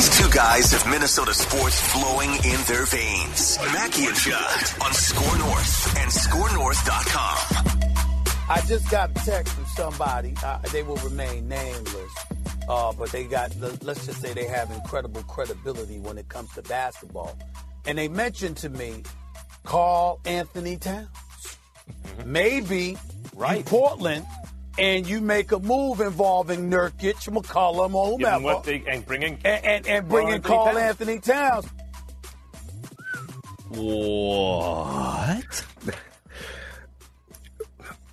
These two guys have Minnesota sports flowing in their veins. Mackie and Judd on Score North and ScoreNorth.com. I just got a text from somebody. Uh, they will remain nameless, uh, but they got. Let's just say they have incredible credibility when it comes to basketball, and they mentioned to me Karl Anthony Towns. Maybe right. Portland and you make a move involving Nurkic, McCollum, or whomever, they, and bringing and, and, and bringing Karl Anthony Towns. What?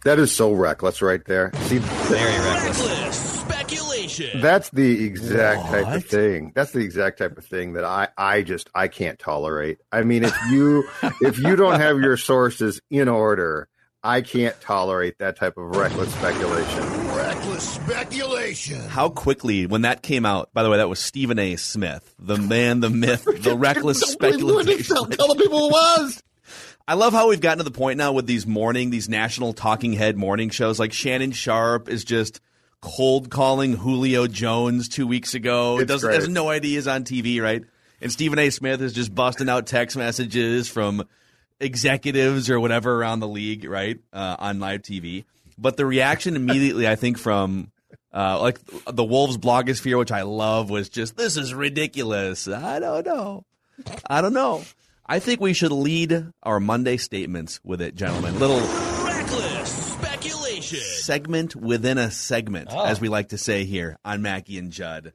That is so reckless right there. See, very reckless. Reckless speculation. That's the exact what? type of thing. That's the exact type of thing that I, I just I can't tolerate. I mean, if you if you don't have your sources in order, I can't tolerate that type of reckless speculation. Reckless speculation. How quickly, when that came out, by the way, that was Stephen A. Smith, the man, the myth, the reckless speculation. Tell the people who was. I love how we've gotten to the point now with these morning, these national talking head morning shows. Like Shannon Sharpe is just cold calling Julio Jones two weeks ago. It's doesn't great. has no idea he's on TV, right? And Stephen A. Smith is just busting out text messages from executives or whatever around the league, right, uh, on live TV. But the reaction immediately, I think, from uh, like the Wolves blogosphere, which I love, was just this is ridiculous. I don't know. I don't know. I think we should lead our Monday statements with it, gentlemen. Little reckless speculation segment within a segment, Oh. as we like to say here on Mackie and Judd.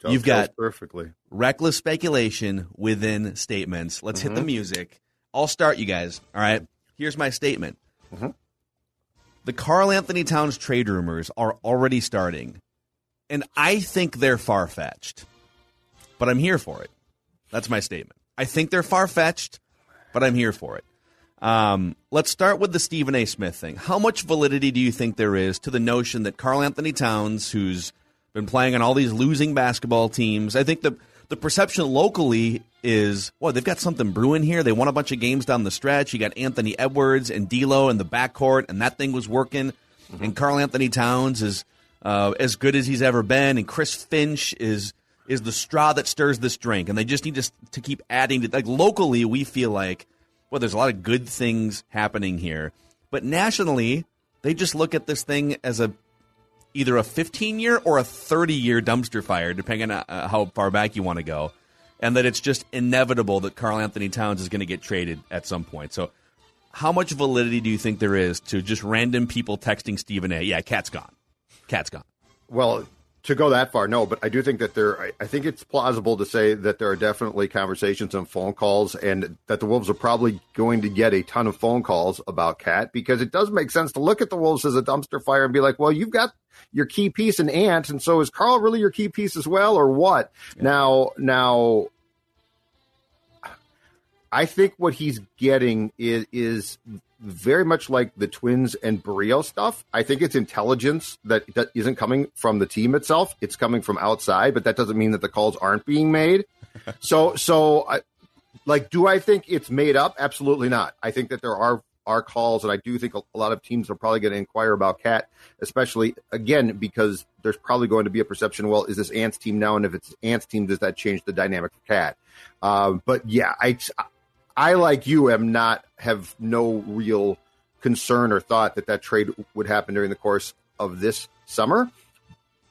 Dovetails You've got perfectly. reckless speculation within statements. Let's hit the music. I'll start, you guys. All right. Here's my statement. The Karl Anthony Towns trade rumors are already starting, and I think they're far fetched, but I'm here for it. That's my statement. I think they're far fetched, but I'm here for it. Um, let's start with the Stephen A. Smith thing. How much validity do you think there is to the notion that Karl Anthony Towns, who's been playing on all these losing basketball teams, I think the the perception locally is, well, they've got something brewing here. They won a bunch of games down the stretch. You got Anthony Edwards and D'Lo in the backcourt, and that thing was working. And Karl Anthony Towns is uh, as good as he's ever been, and Chris Finch is is the straw that stirs this drink. And they just need to to keep adding to like locally. We feel like, well, there's a lot of good things happening here, but nationally, they just look at this thing as a either a 15 year or a 30 year dumpster fire, depending on uh, how far back you want to go, and that it's just inevitable that Karl Anthony Towns is going to get traded at some point. So, how much validity do you think there is to just random people texting Stephen A? Yeah, cat's gone. Cat's gone. Well, to go that far, no, but I do think that there. I, I think it's plausible to say that there are definitely conversations and phone calls, and that the Wolves are probably going to get a ton of phone calls about Cat because it does make sense to look at the Wolves as a dumpster fire and be like, well, you've got your key piece in Ant, and so is Karl really your key piece as well, or what? Now, now. I think what he's getting is is very much like the Twins and Berrios stuff. I think it's intelligence that, that isn't coming from the team itself; it's coming from outside. But that doesn't mean that the calls aren't being made. so, so I, like, do I think it's made up? Absolutely not. I think that there are are calls, and I do think a, a lot of teams are probably going to inquire about Cat, especially again because there's probably going to be a perception. Well, is this Ants team now? And if it's Ants team, does that change the dynamic for Cat? Um, but yeah, I I like you am not have no real concern or thought that that trade would happen during the course of this summer.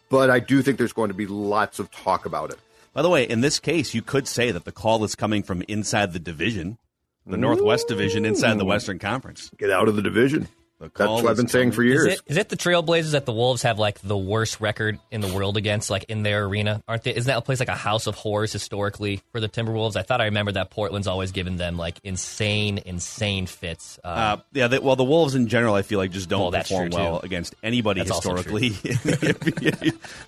but I do think there's going to be lots of talk about it. By the way, in this case, you could say that the call is coming from inside the division, the Northwest Division inside the Western Conference. Get out of the division. That's what I've is been saying for Is years. it, is it the Trailblazers that the Wolves have like the worst record in the world against, like in their arena? Aren't they? Isn't that a place like a house of horrors historically for the Timberwolves? I thought I remember that Portland's always given them like insane, insane fits. Uh, Uh, yeah, they, well, the Wolves in general, I feel like just don't Well, perform well against anybody That's historically. in the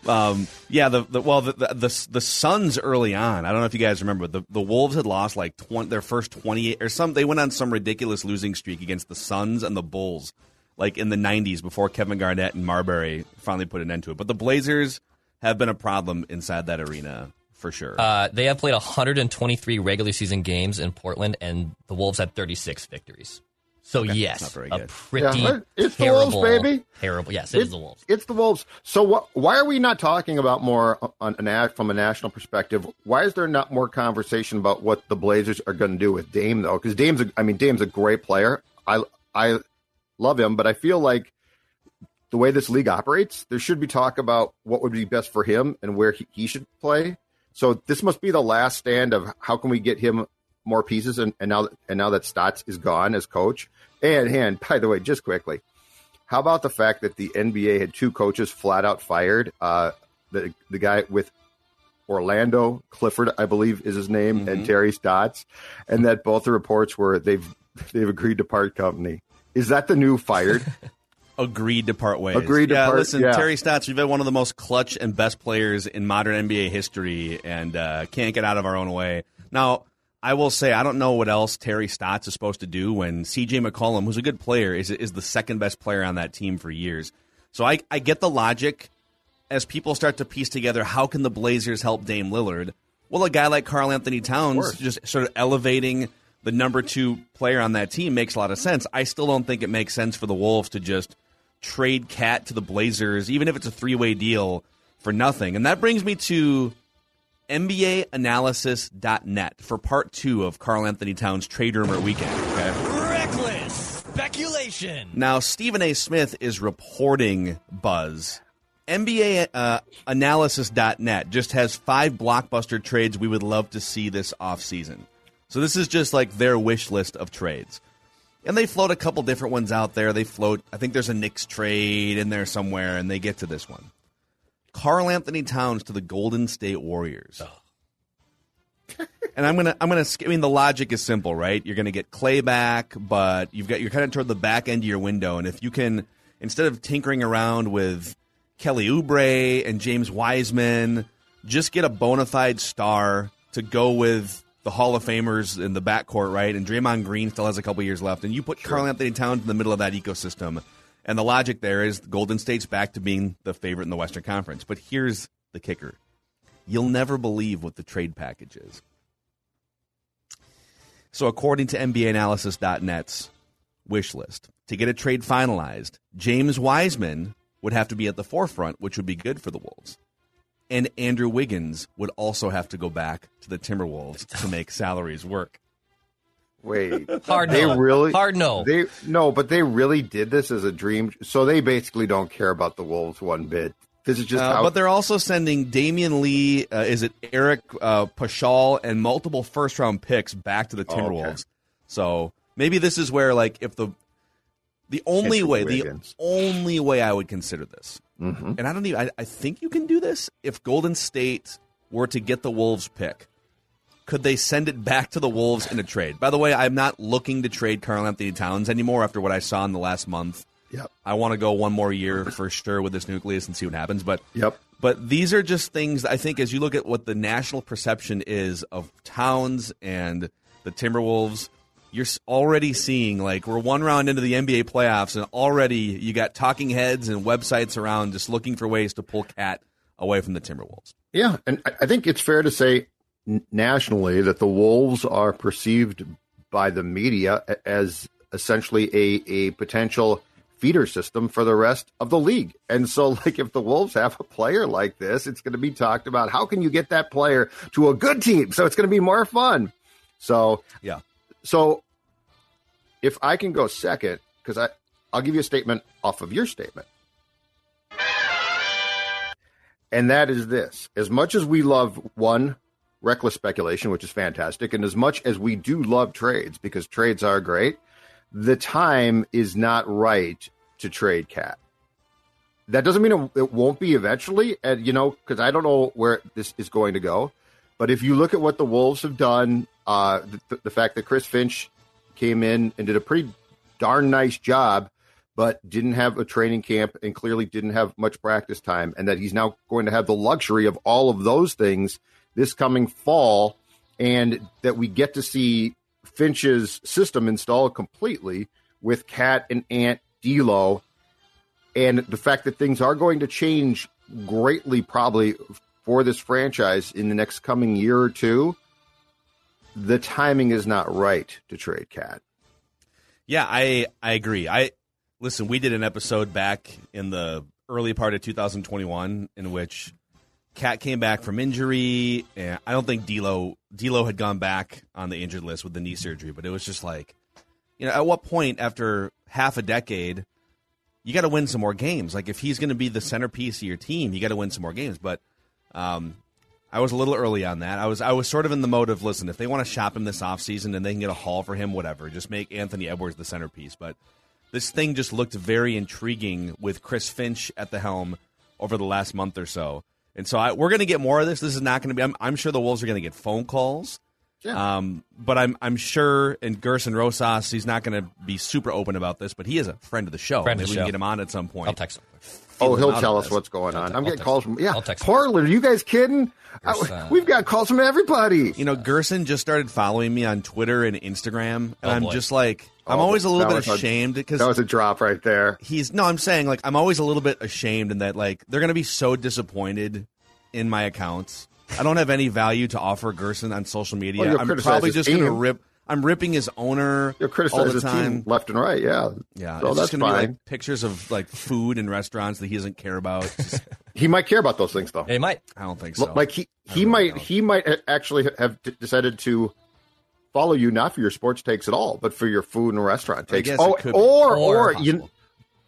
NBA. um, yeah, the, the well, the, the the the Suns early on. I don't know if you guys remember the the Wolves had lost like 20, their first twenty eight or some. They went on some ridiculous losing streak against the Suns and the Bulls, like in the nineties before Kevin Garnett and Marbury finally put an end to it. But the Blazers have been a problem inside that arena for sure. uh, they have played 123 regular season games in Portland, and the Wolves had 36 victories. So yes, not very a pretty Yeah, it's the terrible, Wolves, baby. Terrible. Yes, it is the Wolves. It's the Wolves. So wh- why are we not talking about more on an ad from a national perspective? Why is there not more conversation about what the Blazers are going to do with Dame though? Because Dame's, a, I mean, Dame's a great player. I I love him, but I feel like the way this league operates, there should be talk about what would be best for him and where he, he should play. So this must be the last stand of how can we get him more pieces, and, and now and now that Stotts is gone as coach. And and by the way, just quickly, how about the fact that the NBA had two coaches flat out fired? Uh, the the guy with Orlando Clifford, I believe, is his name, and Terry Stotts, and that both the reports were they've they've agreed to part company. Is that the new fired? Agreed to part ways. Agreed to yeah, part- Listen, yeah. Terry Stotts, we've been one of the most clutch and best players in modern NBA history, and uh, can't get out of our own way. Now, I will say I don't know what else Terry Stotts is supposed to do when C.J. McCollum, who's a good player, is is the second best player on that team for years. So I I get the logic as people start to piece together how can the Blazers help Dame Lillard. Well, a guy like Karl Anthony Towns just sort of elevating the number two player on that team makes a lot of sense. I still don't think it makes sense for the Wolves to just trade Cat to the Blazers, even if it's a three way deal, for nothing. And that brings me to NBAanalysis.net for part two of Karl Anthony Towns trade rumor weekend. Okay. Reckless speculation. Now, Stephen A. Smith is reporting buzz. NBA uh, Analysis.net just has five blockbuster trades we would love to see this offseason. So this is just like their wish list of trades. And they float a couple different ones out there. They float, I think there's a Knicks trade in there somewhere, and they get to this one. Karl Anthony Towns to the Golden State Warriors. And I'm gonna, I'm gonna. I mean, the logic is simple, right? You're gonna get Clay back, but you've got you're kind of toward the back end of your window, and if you can, instead of tinkering around with Kelly Oubre and James Wiseman, just get a bona fide star to go with the Hall of Famers in the backcourt, right? And Draymond Green still has a couple years left, and you put Karl Anthony Towns in the middle of that ecosystem. And the logic there is Golden State's back to being the favorite in the Western Conference. But here's the kicker: you'll never believe what the trade package is. So, according to NBAanalysis.net's wish list, to get a trade finalized, James Wiseman would have to be at the forefront, which would be good for the Wolves. And Andrew Wiggins would also have to go back to the Timberwolves to make salaries work. Wait, Hard they no. really Hard no. They no, but they really did this as a dream. So they basically don't care about the Wolves one bit. This is just Uh, how. but they're also sending Damion Lee, uh, is it Eric uh, Paschall, and multiple first round picks back to the Oh, okay. Timberwolves. So maybe this is where, like, if the the only way, Wiggins. the only way I would consider this, Mm-hmm. and I don't even, I, I think you can do this if Golden State were to get the Wolves pick. Could they send it back to the Wolves in a trade? By the way, I'm not looking to trade Karl Anthony Towns anymore after what I saw in the last month. Yep. I want to go one more year for sure with this nucleus and see what happens. But Yep. But these are just things I think as you look at what the national perception is of Towns and the Timberwolves, you're already seeing like we're one round into the NBA playoffs and already you got talking heads and websites around just looking for ways to pull Cat away from the Timberwolves. Yeah, and I- think it's fair to say nationally that the Wolves are perceived by the media as essentially a, a potential feeder system for the rest of the league. And so, like, if the Wolves have a player like this, it's going to be talked about. How can you get that player to a good team? So it's going to be more fun. So, Yeah. So if I can go second, because I I'll give you a statement off of your statement. And that is this. As much as we love one reckless speculation, which is fantastic, and as much as we do love trades because trades are great, the time is not right to trade Cat. That doesn't mean it, won't be eventually, and you know, because I don't know where this is going to go. But if you look at what the Wolves have done, uh, the, the fact that Chris Finch came in and did a pretty darn nice job, but didn't have a training camp and clearly didn't have much practice time, and that he's now going to have the luxury of all of those things this coming fall, and that we get to see Finch's system installed completely with Cat and Ant D'Lo, and the fact that things are going to change greatly, probably for this franchise in the next coming year or two. The timing is not right to trade Cat. Yeah, I I agree. I listen. We did an episode back in the early part of 2021 in which Cat came back from injury, and I don't think D'Lo D'Lo had gone back on the injured list with the knee surgery, but it was just like, you know, at what point after half a decade, you got to win some more games. Like if he's going to be the centerpiece of your team, you got to win some more games. But um, I was a little early on that. I was I was sort of in the mode of listen, if they want to shop him this offseason and they can get a haul for him, whatever. Just make Anthony Edwards the centerpiece. But this thing just looked very intriguing with Chris Finch at the helm over the last month or so. And so I, we're going to get more of this. This is not going to be. I'm, I'm, sure the Wolves are going to get phone calls. Yeah. Um, but I'm I'm sure, and Gersson Rosas, he's not going to be super open about this, but he is a friend of the show. Friend Maybe of we the can show. get him on at some point. I'll text him. Oh, he'll tell us this. what's going on. I'm getting calls from yeah. Portland, are you guys kidding? Uh, Gersson. we've got calls from everybody. You know, Gersson just started following me on Twitter and Instagram, and Oh, I'm boy. just like, I'm Oh, always a little that bit ashamed because That was a drop right there. he's no, I'm saying like I'm always a little bit ashamed in that like they're gonna be so disappointed in my accounts. I don't have any value to offer Gersson on social media. Well, I'm probably just gonna rip. I'm ripping his owner You'll all criticize the his time. team left and right. Yeah, Yeah, so it's that's just gonna fine. be like pictures of like food and restaurants that he doesn't care about. He might care about those things though. He might. I don't think so. Like he he might don't. he might actually have d- decided to follow you not for your sports takes at all, but for your food and restaurant takes. oh, it could be. or Or or you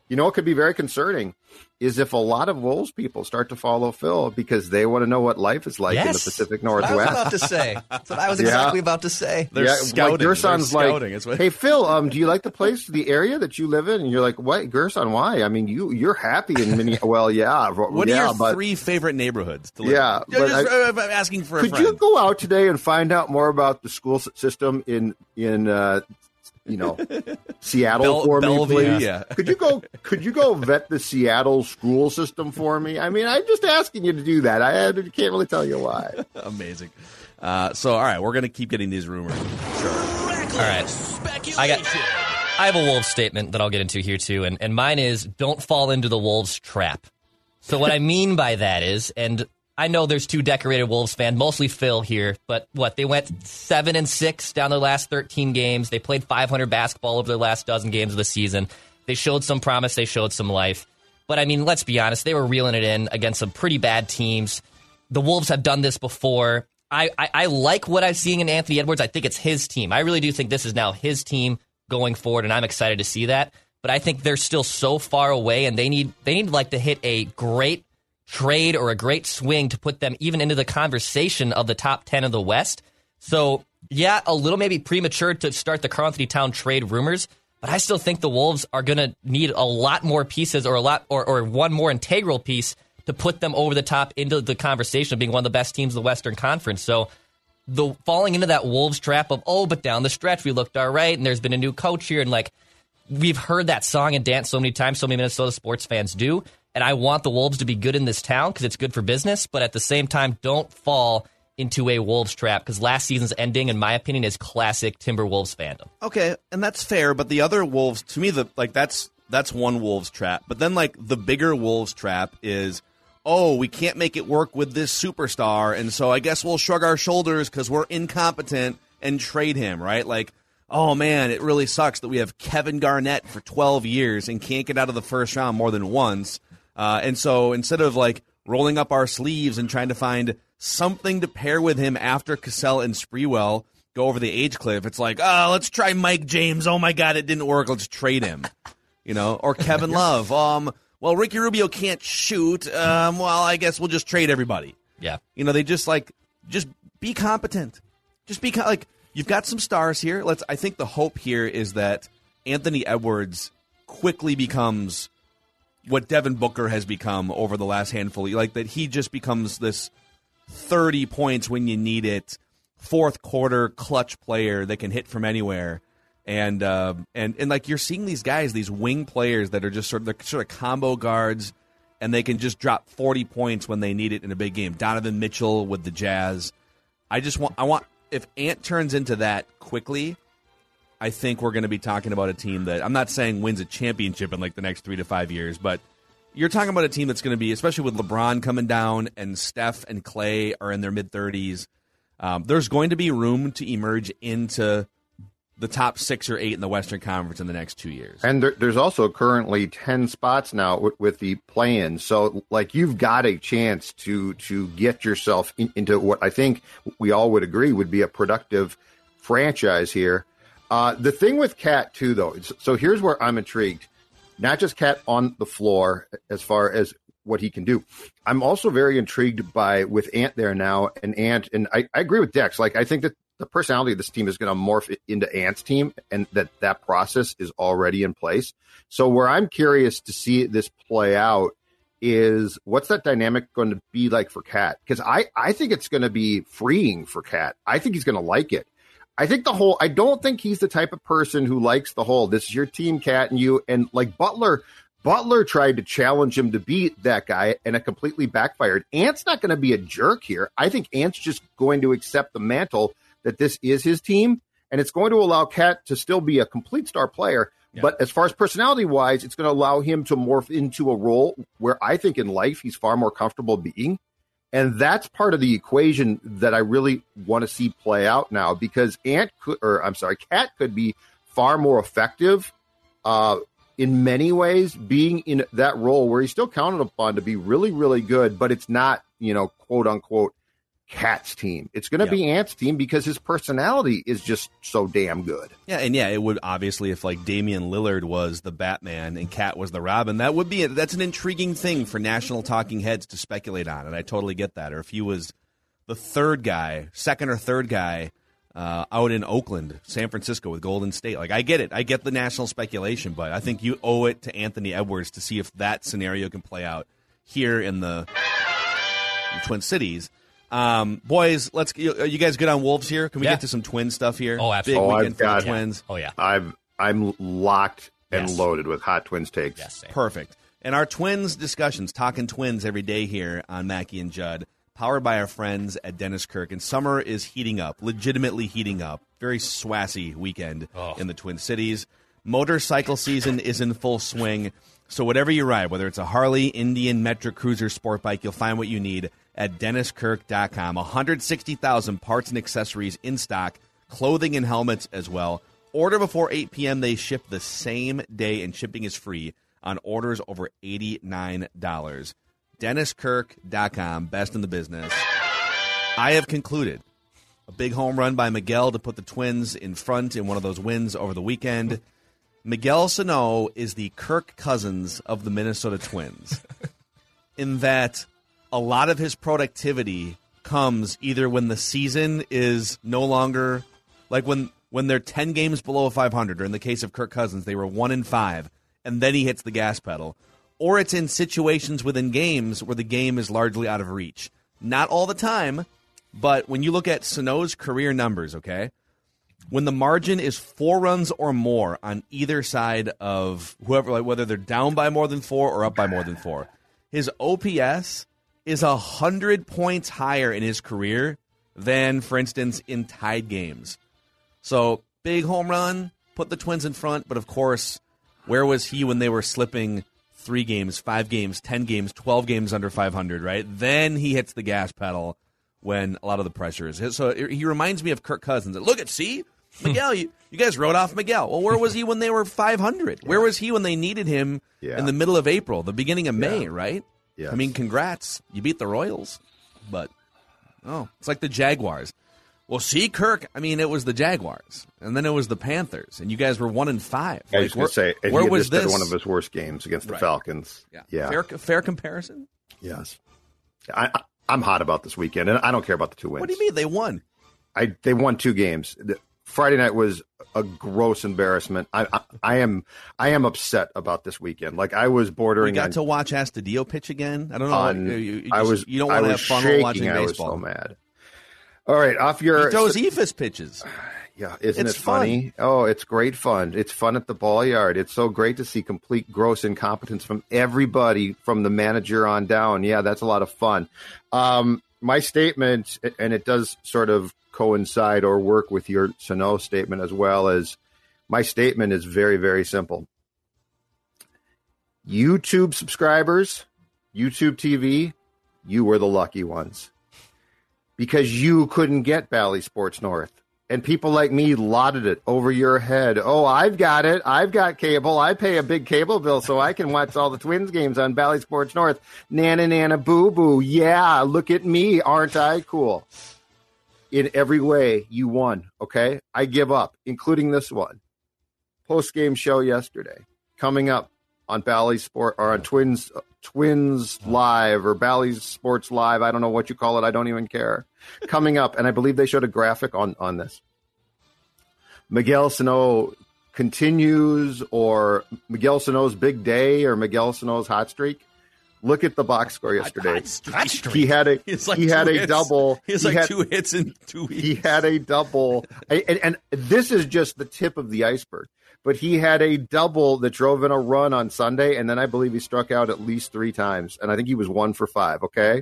you know it could be very concerning is if a lot of Wolves people start to follow Phil because they want to know what life is like in the Yes. Pacific That's what I was Northwest. about to say. That's what I was Yeah. exactly about to say. They're yeah, scouting. Like your son's They're like, scouting. It's what- "Hey Phil, um, do you like the place, the area that you live in?" And you're like, "What, Gersson? Why? I mean, you you're happy in many. well, yeah, what yeah, are your but three favorite neighborhoods to live Yeah, in? but just, I- uh, I'm asking for a could you go out today and find out more about the school system in in uh, you know Seattle Bell- for me, please? yeah. Could you go? Could you go vet the Seattle school system for me? I mean, I'm just asking you to do that. I, I can't really tell you why. Amazing. Uh, so, all right, we're going to keep getting these rumors. Reckless All right. I got. I have a Wolves statement that I'll get into here too, and, and mine is don't fall into the Wolves trap. So what I mean by that is, and I know there's two decorated Wolves fans, mostly Phil here, but what they went seven and six down their last 13 games. They played 500 basketball over their last dozen games of the season. They showed some promise. They showed some life. But I mean, let's be honest, they were reeling it in against some pretty bad teams. The Wolves have done this before. I, I, I like what I'm seeing in Anthony Edwards. I think it's his team. I really do think this is now his team going forward, and I'm excited to see that. But I think they're still so far away, and they need they need like to hit a great trade or a great swing to put them even into the conversation of the top ten of the West. So yeah, a little maybe premature to start the Karl Anthony Town trade rumors, but I still think the Wolves are going to need a lot more pieces or a lot or, or one more integral piece to put them over the top into the conversation of being one of the best teams in the Western Conference. So the falling into that Wolves trap of oh, but down the stretch we looked all right, and there's been a new coach here, and like we've heard that song and dance so many times, so many Minnesota sports fans do. And I want the Wolves to be good in this town because it's good for business, but at the same time, don't fall into a Wolves trap because last season's ending, in my opinion, is classic Timberwolves fandom. Okay, and that's fair, but the other wolves to me the like that's that's one wolves trap. But then like the bigger wolves trap is oh, we can't make it work with this superstar and so I guess we'll shrug our shoulders cuz we're incompetent and trade him, right? Like oh man, it really sucks that we have Kevin Garnett for 12 years and can't get out of the first round more than once. Uh, and so instead of like rolling up our sleeves and trying to find something to pair with him after Cassell and Sprewell go over the age cliff, it's like, oh, let's try Mike James. Oh my God, it didn't work. Let's trade him. You know, or Kevin Love. Um, well, Ricky Rubio can't shoot. Um, well, I guess we'll just trade everybody. Yeah. You know, they just like just be competent. Just be co- like you've got some stars here. Let's. I think the hope here is that Anthony Edwards quickly becomes what Devin Booker has become over the last handful. Like that, he just becomes this thirty points when you need it, fourth quarter clutch player that can hit from anywhere. And uh, and and like you're seeing these guys, these wing players that are just sort of they're sort of combo guards, and they can just drop 40 points when they need it in a big game. Donovan Mitchell with the Jazz. I just want I want if Ant turns into that quickly, I think we're going to be talking about a team that I'm not saying wins a championship in like the next three to five years, but you're talking about a team that's going to be, especially with LeBron coming down and Steph and Clay are in their mid 30s. Um, there's going to be room to emerge into the top six or eight in the Western Conference in the next two years. And there, there's also currently ten spots now with, with the play-in. So, like, you've got a chance to to get yourself in, into what I think we all would agree would be a productive franchise here. Uh, the thing with Cat too, though. So here's where I'm intrigued. Not just Cat on the floor as far as what he can do. I'm also very intrigued by with Ant there now, and Ant, and I, I agree with Dex. Like, I think that the personality of this team is going to morph into Ant's team, and that that process is already in place. So, where I'm curious to see this play out is what's that dynamic going to be like for Cat? Because I I think it's going to be freeing for Cat. I think he's going to like it. I think the whole. I don't think he's the type of person who likes the whole. This is your team, Cat, and you. And like Butler, Butler tried to challenge him to beat that guy, and it completely backfired. Ant's not going to be a jerk here. I think Ant's just going to accept the mantle that this is his team, and it's going to allow Cat to still be a complete star player. But as far as personality wise, it's going to allow him to morph into a role where I think in life he's far more comfortable being. And that's part of the equation that I really want to see play out now because Ant could, or I'm sorry, Cat could be far more effective uh, in many ways being in that role where he's still counted upon to be really, really good, but it's not, you know, quote unquote, Cat's team. It's going to Yeah. be Ant's team because his personality is just so damn good. Yeah, and yeah, it would obviously if like Damian Lillard was the Batman and Cat was the Robin, that would be it. that's an intriguing thing for national talking heads to speculate on, and I totally get that. Or if he was the third guy, second or third guy uh, out in Oakland, San Francisco with Golden State, like I get it, I get the national speculation, but I think you owe it to Anthony Edwards to see if that scenario can play out here in the Twin Cities. Um, boys, let's. You, are you guys good on Wolves here? Can we Yeah. get to some Twin stuff here? Oh, absolutely. Big Oh, weekend I've for got- the Twins. Oh, yeah. I've I'm locked and Yes. loaded with hot twins takes. Yes. same. Perfect. And our twins discussions, talking twins every day here on Mackie and Judd, powered by our friends at Dennis Kirk. And summer is heating up, legitimately heating up. Very swassy weekend Oh. in the Twin Cities. Motorcycle season is in full swing. So whatever you ride, whether it's a Harley, Indian, Metric Cruiser, sport bike, you'll find what you need at DennisKirk.com. 160,000 parts and accessories in stock, clothing and helmets as well. Order before 8 p.m. They ship the same day, and shipping is free on orders over $89. DennisKirk.com, best in the business. I have concluded a big home run by Miguel to put the Twins in front in one of those wins over the weekend. Miguel Sano is the Kirk Cousins of the Minnesota Twins, in that a lot of his productivity comes either when the season is no longer like when when they're 10 games below 500 or in the case of Kirk Cousins they were 1 in 5 and then he hits the gas pedal. Or it's in situations within games where the game is largely out of reach. Not all the time but when you look at Sano's career numbers okay when the margin is four runs or more on either side of whoever, like whether they're down by more than four or up by more than four, his OPS is a hundred points higher in his career than, for instance, in tied games. So big home run, put the Twins in front, but of course, where was he when they were slipping three games, five games, ten games, twelve games under five hundred? Right, then he hits the gas pedal when a lot of the pressure is. Hit. So he reminds me of Kirk Cousins. Look at see Miguel, you, you guys wrote off Miguel. Well, where was he when they were 500? Where was he when they needed him Yeah. in the middle of April, the beginning of May, right? Yes. I mean, congrats. You beat the Royals. But, oh, it's like the Jaguars. Well, see, Kirk. I mean, it was the Jaguars, and then it was the Panthers, and you guys were one and five. I was going to say, and where was this? one of his worst games against the Right. Falcons. yeah. yeah. Fair, fair comparison. Yes. I, I, I'm hot about this weekend, and I don't care about the two wins. What do you mean they won? I they won two games. Friday night was a gross embarrassment. I, I I am I am upset about this weekend. Like I was bordering. You got on, to watch Astudillo pitch again. I don't know. on you, you I was You don't want to have fun shaking. watching I was baseball. so mad. All right, off your He throws Eephus pitches. Yeah, isn't It's it funny? Oh, it's great fun. It's fun at the ball yard. It's so great to see complete gross incompetence from everybody, from the manager on down. Yeah, that's a lot of fun. Um, my statement, and it does sort of coincide or work with your Sano statement as well as my statement is very, very simple. YouTube subscribers, YouTube TV, you were the lucky ones because you couldn't get Bally Sports North. And people like me lauded it over your head. Oh, I've got it. I've got cable. I pay a big cable bill so I can watch all the Twins games on Bally Sports North. Nana, nana, boo, boo. Yeah, look at me. Aren't I cool? In every way, you won. Okay. I give up, including this one. Post game show yesterday. Coming up on Bally Sport or on Twins Twins Live or Bally Sports Live. I don't know what you call it. I don't even care. Coming up, and I believe they showed a graphic on on this. Miguel Sano continues, or Miguel Sano's big day, or Miguel Sano's hot streak. Look at the box score yesterday. He had a He's like he had two a double. He's he like had- two hits in two weeks. he had a double, and, and, and this is just the tip of the iceberg. But he had a double that drove in a run on Sunday, and then I believe he struck out at least three times, and I think he was one for five. Okay,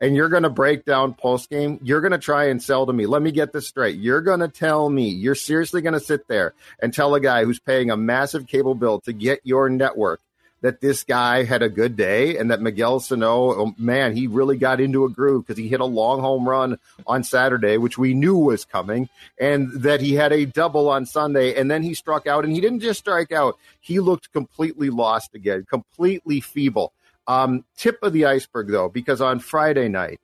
and you're going to break down post game. You're going to try and sell to me. Let me get this straight. You're going to tell me you're seriously going to sit there and tell a guy who's paying a massive cable bill to get your network that this guy had a good day and that Miguel Sano, oh, man, he really got into a groove because he hit a long home run on Saturday, which we knew was coming, and that he had a double on Sunday, and then he struck out, and he didn't just strike out; he looked completely lost again, completely feeble. Um, tip of the iceberg, though, because on Friday night.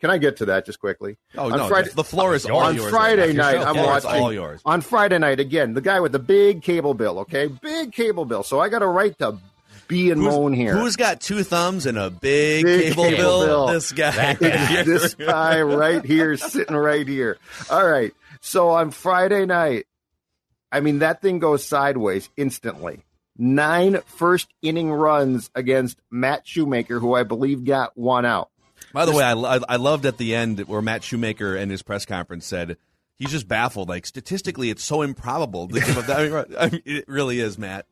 Can I get to that just quickly? Oh on no! Friday, the floor is all on yours. Friday night, I'm floor watching. all yours. On Friday night, again, the guy with the big cable bill. Okay, big cable bill. So I got to write to be and moan here. Who's got two thumbs and a big, Big cable, cable bill? bill. This guy. Right guy. here. this guy right here, sitting right here. All right. So on Friday night, I mean, that thing goes sideways instantly. Nine first inning runs against Matt Shoemaker, who I believe got one out. By the way, I, I loved at the end where Matt Shoemaker in his press conference said he's just baffled. Like statistically, it's so improbable to give up that. I I mean, it really is, Matt.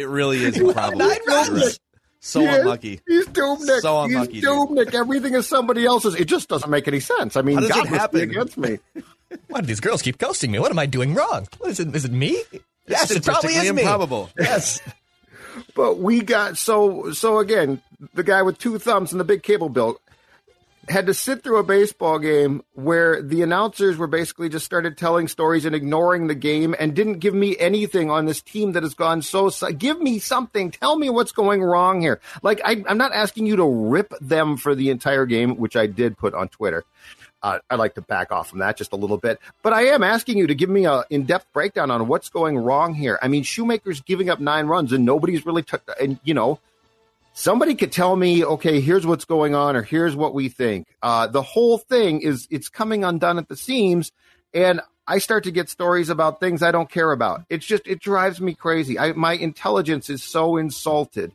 It really is improbable. nine runs. Right. So He unlucky. He's Dubnyk. So unlucky. he's unlucky, dude. Dubnyk. Everything is somebody else's. It just doesn't make any sense. I mean, How does God it happen? against me. Why do these girls keep ghosting me? What am I doing wrong? What is it? Is it me? Yes, it probably Statistically is me. Yes. But we got so so again, the guy with two thumbs and the big cable bill had to sit through a baseball game where the announcers were basically just started telling stories and ignoring the game and didn't give me anything on this team that has gone so give me something. Tell me what's going wrong here. Like I, i'm not asking you to rip them for the entire game which i did put on twitter. Uh, I'd like to back off from that just a little bit, but I am asking you to give me a in-depth breakdown on what's going wrong here. I mean, Shoemaker's giving up nine runs, and nobody's really, t- and you know, somebody could tell me, okay, here's what's going on, or here's what we think. Uh, the whole thing is it's coming undone at the seams, and I start to get stories about things I don't care about. It's just it drives me crazy. I, my intelligence is so insulted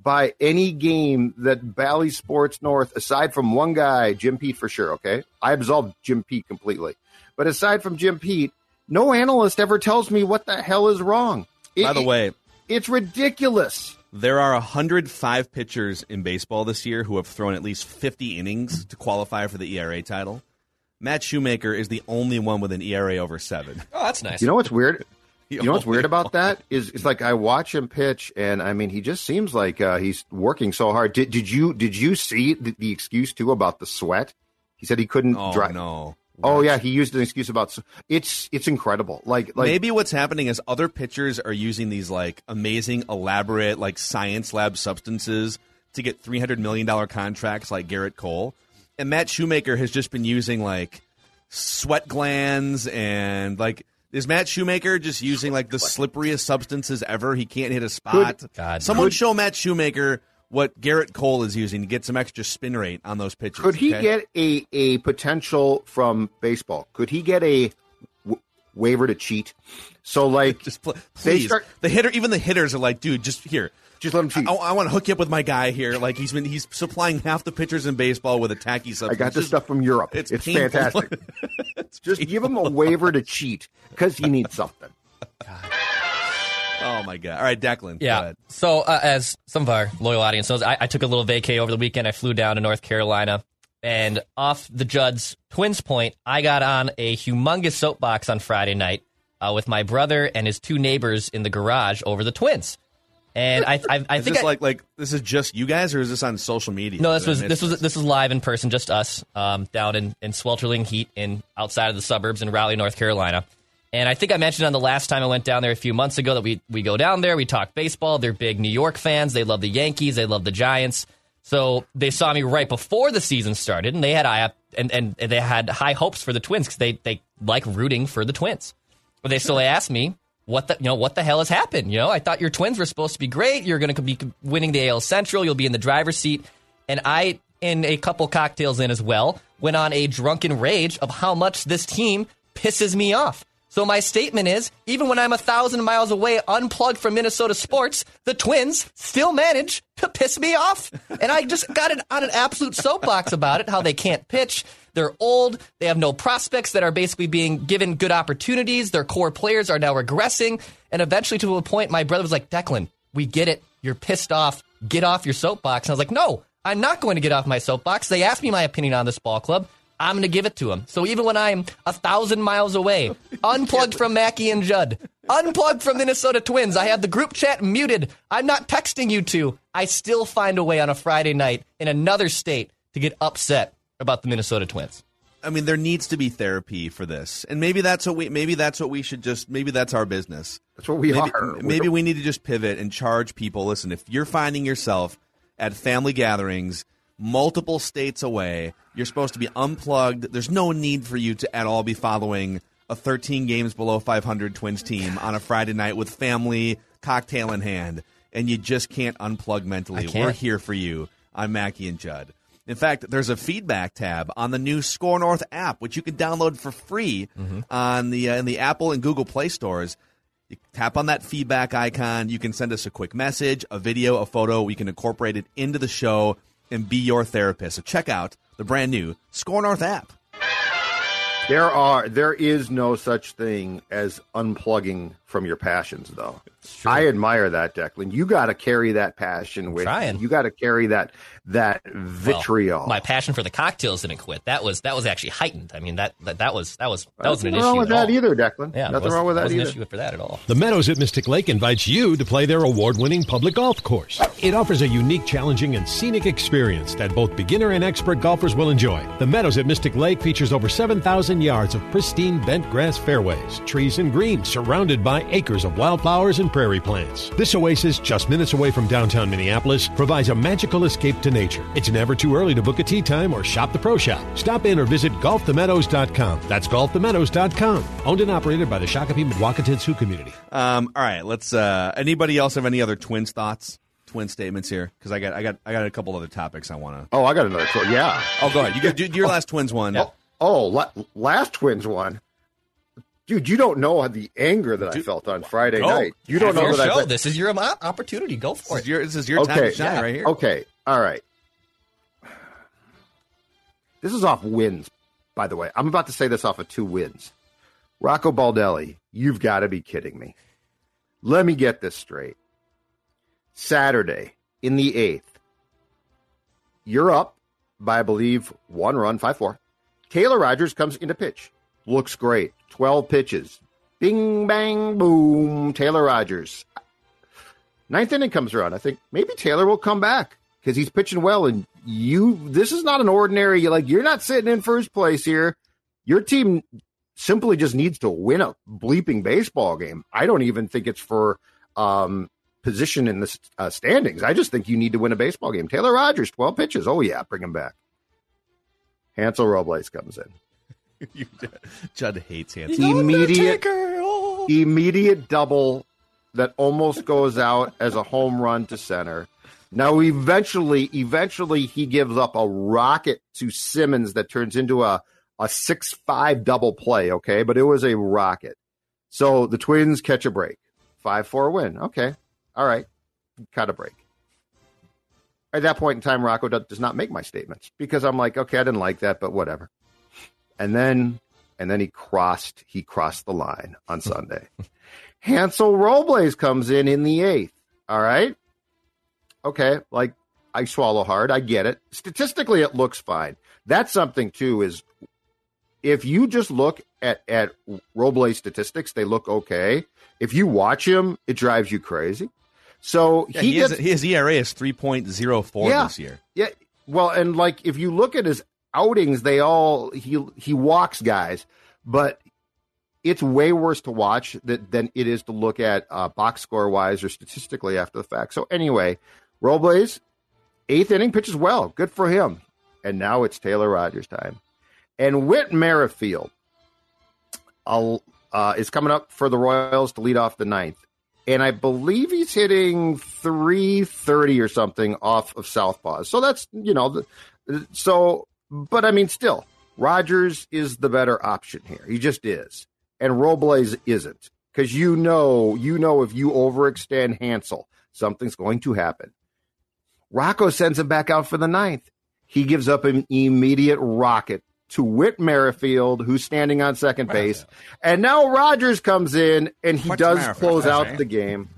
by any game that Bally Sports North, aside from one guy, Jim Pete for sure. Okay, I absolved Jim Pete completely, but aside from Jim Pete, no analyst ever tells me what the hell is wrong. By the way, it's ridiculous. There are 105 pitchers in baseball this year who have thrown at least 50 innings to qualify for the ERA title. Matt Shoemaker is the only one with an ERA over seven. Oh, that's nice. You know what's weird? You know what's weird about that is it's like I watch him pitch, and I mean he just seems like uh, he's working so hard. Did, did you did you see the, the excuse too about the sweat? He said he couldn't Oh drive. no! Oh yeah, he used an excuse about it's it's incredible. Like like Maybe what's happening is other pitchers are using these like amazing, elaborate, like science lab substances to get three hundred million dollar contracts, like Gerrit Cole, and Matt Shoemaker has just been using like sweat glands and like. Is Matt Shoemaker just using like the slipperiest substances ever? He can't hit a spot. God. Someone Could- show Matt Shoemaker what Gerrit Cole is using to get some extra spin rate on those pitches. Could he okay? get a, a potential from baseball? Could he get a w- waiver to cheat? So, like, just pl- please? start- the hitter, even the hitters are like, dude, just here. just let him cheat. I, want to hook you up with my guy here. Like he's been he's supplying half the pitchers in baseball with a tacky I got this Just- stuff from Europe. It's, It's, fantastic. It's Just give him a waiver to cheat because he needs something. Oh my god! All right, Declan. go Yeah. ahead. So, uh, as some of our loyal audience knows, I, I took a little vacay over the weekend. I flew down to North Carolina, and off the Judd's Twins Point, I got on a humongous soapbox on Friday night uh, with my brother and his two neighbors in the garage over the Twins. And I, I, I Is think this I, like like this is just you guys, or is this on social media? no, this was this was this was live in person, just us um, down in, in sweltering heat in outside of the suburbs in Raleigh, North Carolina. And I think I mentioned on the last time I went down there a few months ago that we we go down there, we talk baseball. They're big New York fans. They love the Yankees. They love the Giants. So they saw me right before the season started, and they had high and, and they had high hopes for the Twins because they they like rooting for the Twins. But they so they asked me what the you know what the hell has happened. You know, I thought your Twins were supposed to be great. You're going to be winning the AL Central. You'll be in the driver's seat. And I, in a couple cocktails in as well, went on a drunken rage of how much this team pisses me off. So my statement is, even when I'm a thousand miles away, unplugged from Minnesota sports, the Twins still manage to piss me off. And I just got it on an absolute soapbox about it, how they can't pitch. They're old. They have no prospects that are basically being given good opportunities. Their core players are now regressing. And eventually, to a point, my brother was like, Declan, we get it. You're pissed off. Get off your soapbox. And I was like, no, I'm not going to get off my soapbox. They asked me my opinion on this ball club. I'm going to give it to him. So even when I'm a thousand miles away, unplugged from Mackie and Judd, unplugged from Minnesota Twins, I have the group chat muted. I'm not texting you two. I still find a way on a Friday night in another state to get upset about the Minnesota Twins. I mean, there needs to be therapy for this, and maybe that's what we maybe that's what we should just maybe that's our business. That's what we maybe, are. Maybe we need to just pivot and charge people. Listen, if you're finding yourself at family gatherings multiple states away, you're supposed to be unplugged. There's no need for you to at all be following a 13 games below 500 Twins team on a Friday night with family, cocktail in hand, and you just can't unplug mentally. Can't. We're here for you. I'm Mackie and Judd. In fact, there's a feedback tab on the new Score North app, which you can download for free on the uh, in the Apple and Google Play stores. You tap on that feedback icon. You can send us a quick message, a video, a photo. We can incorporate it into the show and be your therapist. So check out the brand new Score North app. There are there is no such thing as unplugging from your passions, though. I admire that, Declan. You got to carry that passion with trying. you. You got to carry that that Well, vitriol. my passion for the cocktails didn't quit. That was that was actually heightened. I mean that that, that was that was that wasn't Nothing an wrong issue with at that all. either, Declan. Yeah, Nothing wrong with that wasn't either. an issue for that at all. The Meadows at Mystic Lake invites you to play their award winning public golf course. It offers a unique, challenging, and scenic experience that both beginner and expert golfers will enjoy. The Meadows at Mystic Lake features over 7,000 yards of pristine bent grass fairways, trees, and greens surrounded by acres of wildflowers and prairie plants. This oasis, just minutes away from downtown Minneapolis, provides a magical escape to nature. It's never too early to book a tee time or shop the pro shop. Stop in or visit golfthemeadows.com. That's golfthemeadows.com. Owned and operated by the Shakopee Mdewakanton Sioux community. Um, all right, let's. Uh, anybody else have any other Twins thoughts, twin statements here? Because I got, I got, I got a couple other topics I want to. oh, I got another quote. Yeah. Oh, go ahead. You get do your last Twins one. Oh, oh la- last Twins one. Dude, you don't know the anger that I felt on Friday Go. night. You don't It's know your that I show. felt- This is your opportunity. Go for This it. is your, this is your time okay, to shine yeah. right here. Okay, all right. This is off wins, by the way. I'm about to say this off of two wins. Rocco Baldelli, you've got to be kidding me. Let me get this straight. Saturday in the eighth, you're up by, I believe, one run, 5 4. Taylor Rogers comes into pitch. Looks great. 12 pitches. Bing, bang, boom. Taylor Rogers. Ninth inning comes around. I think maybe Taylor will come back because he's pitching well. And you, this is not an ordinary, You like, you're not sitting in first place here. Your team simply just needs to win a bleeping baseball game. I don't even think it's for um, position in the uh, standings. I just think you need to win a baseball game. Taylor Rogers, 12 pitches. Oh, yeah, bring him back. Hansel Robles comes in. Judd hates Hanson. immediate immediate double that almost goes out as a home run to center. Now eventually eventually he gives up a rocket to Simmons that turns into a a 6-5 double play, okay? But it was a rocket. So the Twins catch a break. 5-4 win. Okay. All right. Cut a break. At that point in time Rocco does, does not make my statements because I'm like, okay, I didn't like that, but whatever. And then and then he crossed he crossed the line on Sunday. Hansel Robles comes in in the eighth. All right, okay, like I swallow hard. I get it. Statistically, it looks fine. That's something too. Is if you just look at at Robles statistics, they look okay. If you watch him, it drives you crazy. So Yeah, he, he is, his ERA is 3.04 Yeah. this year. yeah. Well, and like if you look at his outings, they all he he walks guys, but it's way worse to watch that, than it is to look at uh, box score wise or statistically after the fact. So anyway, Robles, eighth inning pitches well, good for him. And now it's Taylor Rogers time, and Whit Merrifield uh, is coming up for the Royals to lead off the ninth. And I believe he's hitting 330 or something off of Southpaw. So that's, you know, the, so, but I mean, still, Rogers is the better option here. He just is. And Robles isn't. Because you know, you know, if you overextend Hansel, something's going to happen. Rocco sends him back out for the ninth. He gives up an immediate rocket to Whit Merrifield, who's standing on second base. And now Rogers comes in and he Whit does Merrifield, close out the game.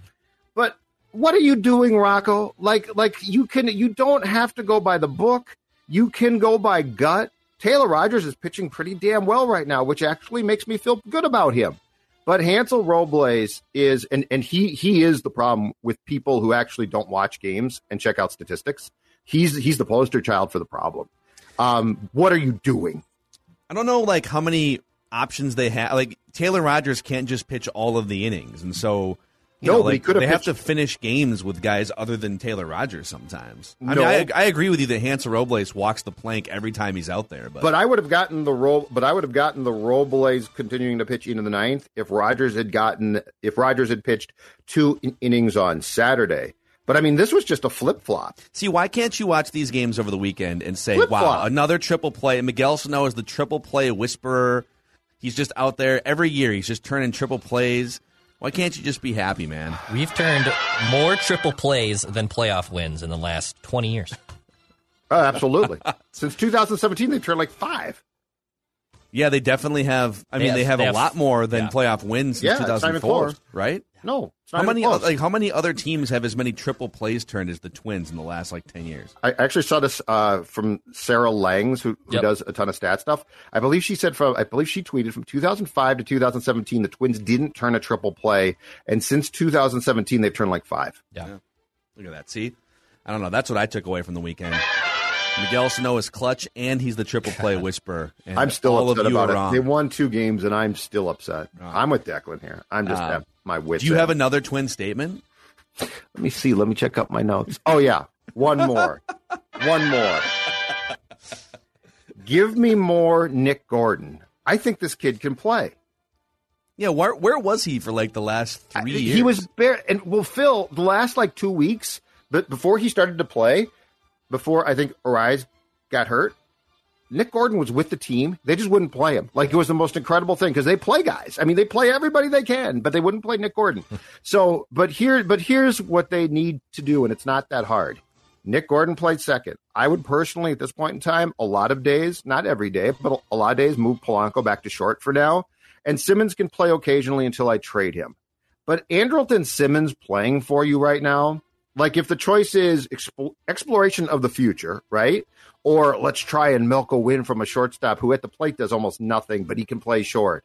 But what are you doing, Rocco? Like like you can you don't have to go by the book. You can go by gut. Taylor Rogers is pitching pretty damn well right now, which actually makes me feel good about him. But Hansel Robles is and and he he is the problem with people who actually don't watch games and check out statistics. He's he's the poster child for the problem. Um, what are you doing? I don't know like how many options they have. Like Taylor Rogers can't just pitch all of the innings, and so you No, know, like, could have they have to finish games with guys other than Taylor Rogers sometimes. I No. mean, I, I agree with you that Hansel Robles walks the plank every time he's out there, but, But I would have gotten the role. But I would have gotten the Robles continuing to pitch into the ninth if Rogers had gotten if Rogers had pitched two in- innings on Saturday. But I mean, this was just a flip flop. see why can't you watch these games over the weekend and say, Flip-flop. "Wow, another triple play"? Miguel Sano is the triple play whisperer. He's just out there every year. He's just turning triple plays. Why can't you just be happy, man? We've turned more triple plays than playoff wins in the last 20 years. Oh, absolutely. Since 2017, they've turned like five. Yeah, they definitely have. I They mean, have- they have they a have- lot more than yeah. playoff wins since Yeah, it's not even 2004, right? No, it's not How many close. like how many other teams have as many triple plays turned as the Twins in the last like ten years? I actually saw this uh, from Sarah Langs, who, who Yep. does a ton of stat stuff. I believe she said from I believe she tweeted from 2005 to 2017, the Twins didn't turn a triple play, and since 2017, they've turned like five. Yeah. Look at that. See, I don't know. That's what I took away from the weekend. Miguel Sano is clutch, and he's the triple play whisperer. I'm still upset about it. wrong. They won two games, and I'm still upset. I'm with Declan here. I'm just Uh, my wits. Do you have another twin statement? Let me see. Let me check up my notes. Oh yeah, one more. one more. Give me more Nick Gordon. I think this kid can play. Yeah, where where was he for like the last three years? He was bare and well, Phil, the last like two weeks, but before he started to play, before I think Arraez got hurt, Nick Gordon was with the team. They just wouldn't play him. Like it was the most incredible thing because they play guys. I mean, they play everybody they can, but they wouldn't play Nick Gordon. so, but here, but here's what they need to do, and it's not that hard. Nick Gordon played second. I would personally, at this point in time, a lot of days, not every day, but a lot of days, move Polanco back to short for now. And Simmons can play occasionally until I trade him. But Andrelton Simmons playing for you right now, like if the choice is expo- exploration of the future, right? Or let's try and milk a win from a shortstop who at the plate does almost nothing, but he can play short.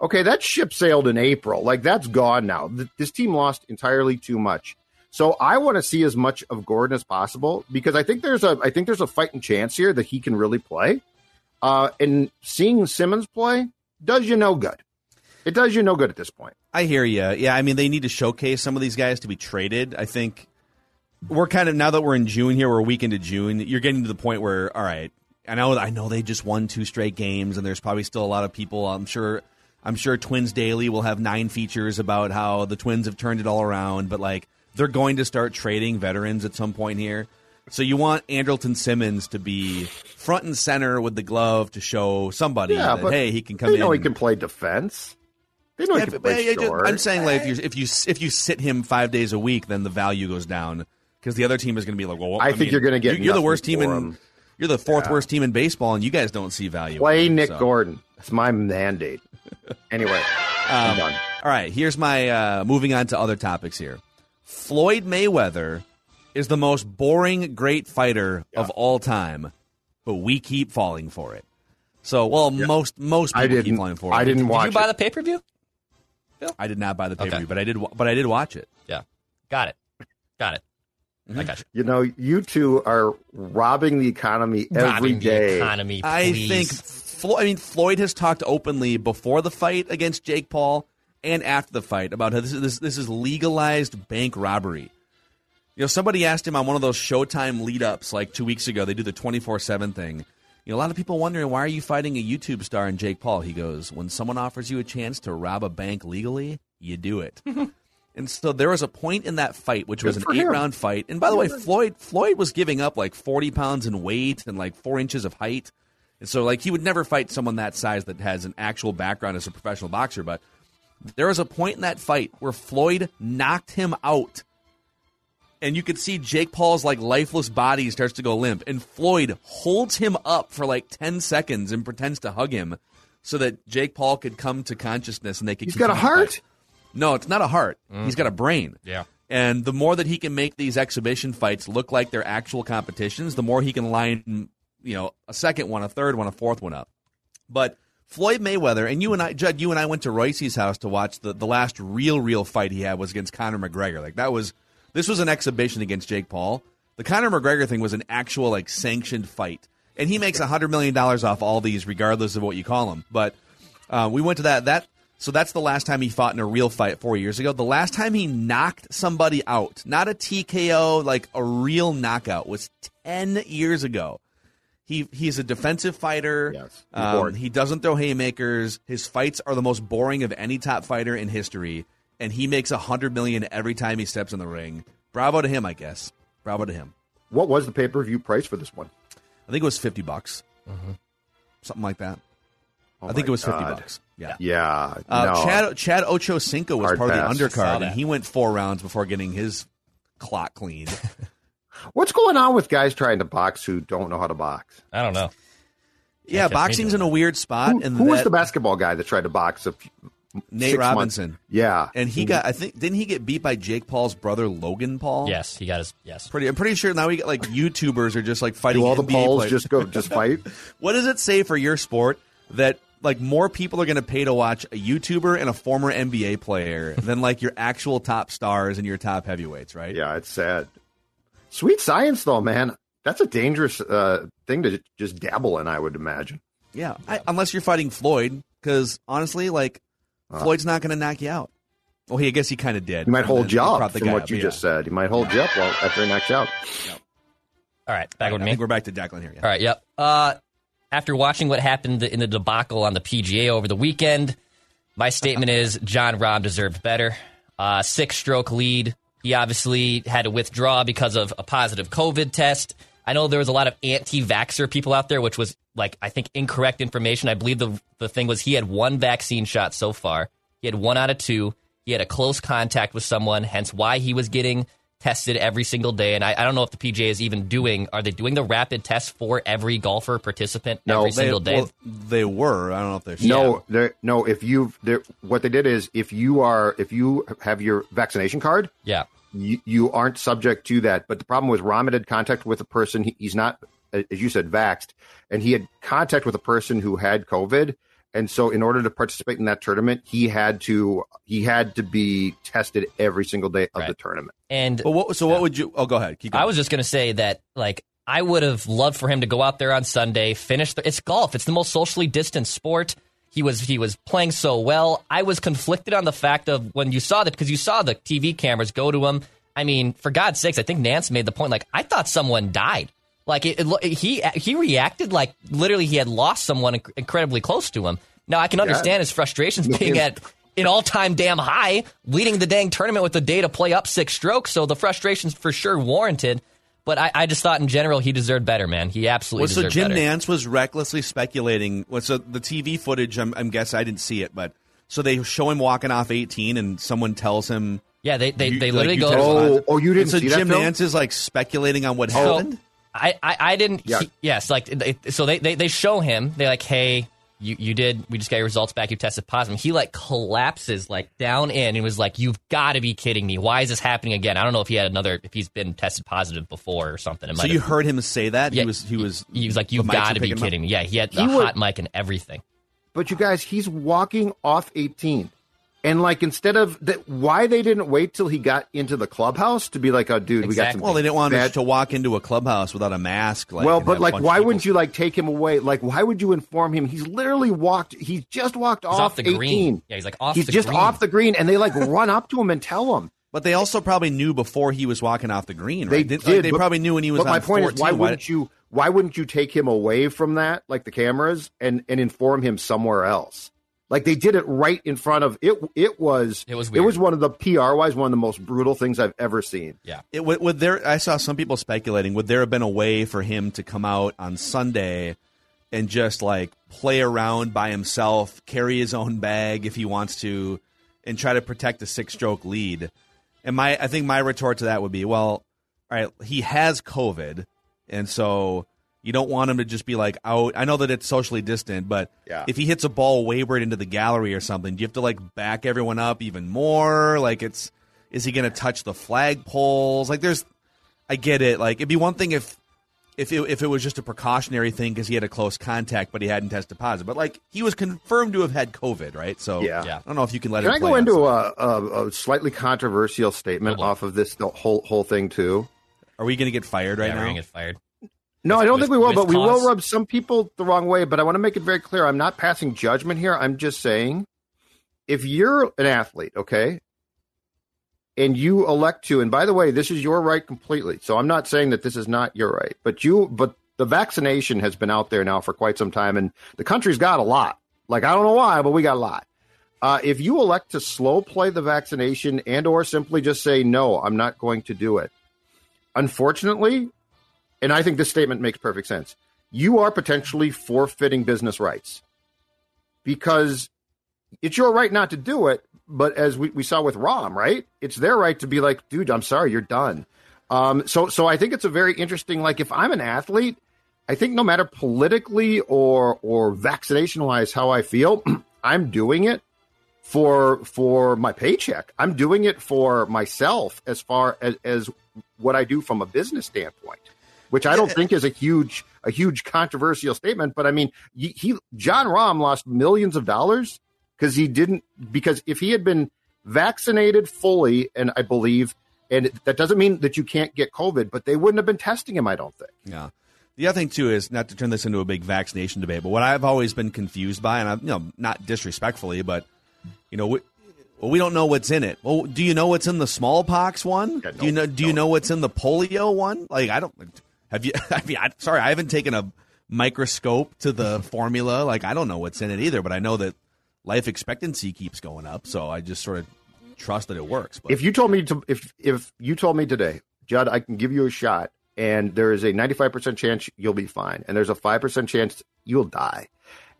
Okay, that ship sailed in April. Like that's gone now. Th- This team lost entirely too much. So I want to see as much of Gordon as possible because I think there's a I think there's a fighting chance here that he can really play. Uh, and seeing Simmons play does you no good. It does you no good at this point. I hear you. Yeah, I mean they need to showcase some of these guys to be traded. I think we're kind of now that we're in June here, we're a week into June. You're getting to the point where all right, I know I know they just won two straight games, and there's probably still a lot of people. I'm sure I'm sure Twins Daily will have nine features about how the Twins have turned it all around, but like they're going to start trading veterans at some point here. So you want Andrelton Simmons to be front and center with the glove to show somebody Yeah, that hey, he can come They in. know he can play defense. They know Yeah, he can play yeah, just- short. I'm saying like if you if you if you sit him five days a week, then the value goes down because the other team is going to be like, well, I think you're gonna get you're, you're the worst team in him. you're the fourth worst team in baseball, and you guys don't see value. play in him, Nick so. Gordon. That's my mandate. Anyway, I'm done. All right, here's my uh, moving on to other topics here. Floyd Mayweather is the most boring great fighter of all time, but we keep falling for it. So, well, most most people I keep didn't. falling for it. I didn't Did watch you buy it. the pay per view? I did not buy the pay per Okay. view, but I did. But I did watch it. Yeah. Got it. Got it. Mm-hmm. I got you. You know, you two are robbing the economy every Robbing the day. economy, I think Flo- I mean Floyd has talked openly before the fight against Jake Paul and after the fight about how this is this, this is legalized bank robbery. You know, somebody asked him on one of those Showtime lead ups like two weeks ago. They do the twenty four seven thing. You know, a lot of people wondering why are you fighting a YouTube star and Jake Paul. He goes, when someone offers you a chance to rob a bank legally, you do it. and so there was a point in that fight, which was an eight him. round fight. And by the way, Floyd Floyd was giving up like forty pounds in weight and like four inches of height. And so, like, he would never fight someone that size that has an actual background as a professional boxer. But there was a point in that fight where Floyd knocked him out. And you could see Jake Paul's like lifeless body starts to go limp. And Floyd holds him up for like 10 seconds and pretends to hug him so that Jake Paul could come to consciousness and they could He's got a heart. No, it's not a heart. He's got a brain. Yeah. And the more that he can make these exhibition fights look like they're actual competitions, the more he can line, you know, a second one, a third one, a fourth one up. But Floyd Mayweather and you and I, Judd, you and I went to Royce's house to watch the the last real, real fight he had was against Conor McGregor. Like that was this was an exhibition against Jake Paul. The Conor McGregor thing was an actual like sanctioned fight, and he makes a hundred million dollars off all these, regardless of what you call them. But uh, we went to that that. So that's the last time he fought in a real fight four years ago. The last time he knocked somebody out, not a TKO, like a real knockout, was ten years ago. He he's a defensive fighter. Yes, he's um, he doesn't throw haymakers. His fights are the most boring of any top fighter in history, and he makes a hundred million every time he steps in the ring. Bravo to him, I guess. Bravo to him. What was the pay per view price for this one? I think it was fifty bucks, something like that. Oh I think it was fifty God. bucks. Yeah. Yeah, Uh, no. Chad Chad Ocho Cinco was Hard part pass. of the undercard, and he went four rounds before getting his clock cleaned. What's going on with guys trying to box who don't know how to box? I don't know. yeah, boxing's in doing a weird spot. Who, and who was the basketball guy that tried to box? A few, Nate six months- Robinson? Yeah, And he got, I think, didn't he get beat by Jake Paul's brother Logan Paul? Yes, he got his. Yes. Pretty, I'm pretty sure now we get like YouTubers are just like fighting. Do all the NBA Pauls players. just go just fight? What does it say for your sport that like more people are going to pay to watch a YouTuber and a former NBA player than like your actual top stars and your top heavyweights, right? Yeah, it's sad. Sweet science, though, man. That's a dangerous uh, thing to just dabble in. I would imagine. Yeah, I, unless you're fighting Floyd, because honestly, like Floyd's not going to knock you out. Well, he I guess he kind of did. He might hold then you up from what up, you yeah. just said. He might hold you up well after he knocks you out. All right, back with I me. think we're back to Declan here. Yeah. All right, yep. Uh, after watching what happened in the debacle on the PGA over the weekend, my statement is Jon Rahm deserved better. Uh, six stroke lead. He obviously had to withdraw because of a positive COVID test. I know there was a lot of anti vaxxer people out there, which was like, I think, incorrect information. I believe the, the thing was he had one vaccine shot so far, he had one out of two. He had a close contact with someone, hence why he was getting tested every single day. And I, I don't know if the PGA is even doing. Are they doing the rapid test for every golfer participant No, every they- single day? Well, they were. I don't know if they're still. No, they're- no. If you, what they did is, if you are, if you have your vaccination card, yeah. you, you aren't subject to that. But the problem was Rahman had contact with a person. He, he's not, as you said, vaxed, and he had contact with a person who had COVID. And so, in order to participate in that tournament, he had to he had to be tested every single day of Right. the tournament. And But what? So what would you? Oh, go ahead. Keep going. I was just going to say that, like, I would have loved for him to go out there on Sunday, finish. The, it's golf. It's the most socially distanced sport. He was he was playing so well. I was conflicted on the fact of when you saw that because you saw the TV cameras go to him. I mean, for God's sakes, I think Nantz made the point. Like, I thought someone died. Like it, it, he he reacted like literally he had lost someone inc- incredibly close to him. Now I can understand his frustrations being at an all time damn high, leading the dang tournament with the day to play up six strokes. So the frustrations for sure warranted. But I, I just thought in general he deserved better, man. He absolutely Well, so deserved Jim better. Nantz was recklessly speculating. Well, so the TV footage, I'm, I'm guessing I didn't see it, but so they show him walking off 18, and someone tells him, yeah, they they, you- they like, literally you go. Oh, oh, you didn't And so see that Jim film? Nantz is like speculating on what So, happened. I, I, I didn't. Yeah. he- yes, like it, so they, they they show him. They're like, hey, you you did. We just got your results back. You tested positive. He like collapses like down in and was like, you've got to be kidding me. Why is this happening again? I don't know if he had another if he's been tested positive before or something. It So might you have- heard him say that Yeah, he was he was he was like, you've got to be picking him up? kidding me. Yeah, he had the He would- hot mic and everything. But you guys, he's walking off 18. And like instead of that, why they didn't wait till he got into the clubhouse to be like, oh, dude, we got Exactly. some. Well, they didn't want him bad- to walk into a clubhouse without a mask. Like, well, but like, why wouldn't you like take him away? Like, why would you inform him? He's literally walked. He's just walked He's off, off the 18. green. Yeah, he's like off He's the just green. off the green, and they like run up to him and tell him. But they also probably knew before he was walking off the green. They did. like, they but- probably knew when he was. But my on point 14. is, why wouldn't you? Why wouldn't you take him away from that, like the cameras, and and inform him somewhere else? Like they did it right in front of it. It was. It was It was one of the PR wise one of the most brutal things I've ever seen. Yeah. It, would, would there? I saw some people speculating. Would there have been a way for him to come out on Sunday and just like play around by himself, carry his own bag if he wants to, and try to protect a six-stroke lead? And my, I think my retort to that would be, well, all right, he has COVID, and so you don't want him to just be like out. I know that it's socially distant, but Yeah. if he hits a ball wayward into the gallery or something, do you have to like back everyone up even more? Like it's is he going to touch the flag poles? Like there's I get it. Like it'd be one thing if if it, if it was just a precautionary thing because he had a close contact but he hadn't tested positive. But like he was confirmed to have had COVID, right? So Yeah. Yeah. I don't know if you can let Can it I play go into a, a, a slightly controversial statement Hold on. off of this the whole whole thing too? Are we going to get fired right yeah, we're now? gonna get fired. No, I don't with- think we will, but we will rub some people the wrong way. But I want to make it very clear: I'm not passing judgment here. I'm just saying, if you're an athlete, okay, and you elect to, and by the way, this is your right completely. So I'm not saying that this is not your right, but you, but the vaccination has been out there now for quite some time, and the country's got a lot. Like I don't know why, but we got a lot. Uh, if you elect to slow play the vaccination and or simply just say no, I'm not going to do it. Unfortunately, and I think this statement makes perfect sense. You are potentially forfeiting business rights because it's your right not to do it. But as we, we saw with Rahm, right? It's their right to be like, dude, I'm sorry, you're done. Um, so, so I think it's a very interesting. Like, if I'm an athlete, I think no matter politically or or vaccination wise how I feel, I'm doing it for for my paycheck. I'm doing it for myself as far as, as what I do from a business standpoint, which I don't think is a huge a huge controversial statement. But I mean, he, he Jon Rahm lost millions of dollars because he didn't because if he had been vaccinated fully, and I believe, and that doesn't mean that you can't get COVID, but they wouldn't have been testing him. I don't think. Yeah. The other thing too is not to turn this into a big vaccination debate, but what I've always been confused by, and I'm you know not disrespectfully, but you know we, well, we don't know what's in it. Well, do you know what's in the smallpox one? Yeah, do you know? Do you know what's in the polio one? Like I don't. Have you? I mean, I, sorry, I haven't taken a microscope to the formula. Like I don't know what's in it either, but I know that life expectancy keeps going up, so I just sort of trust that it works. But If you told me to, if if you told me today, Judd, I can give you a shot, and there is a ninety five percent chance you'll be fine, and there's a five percent chance you'll die,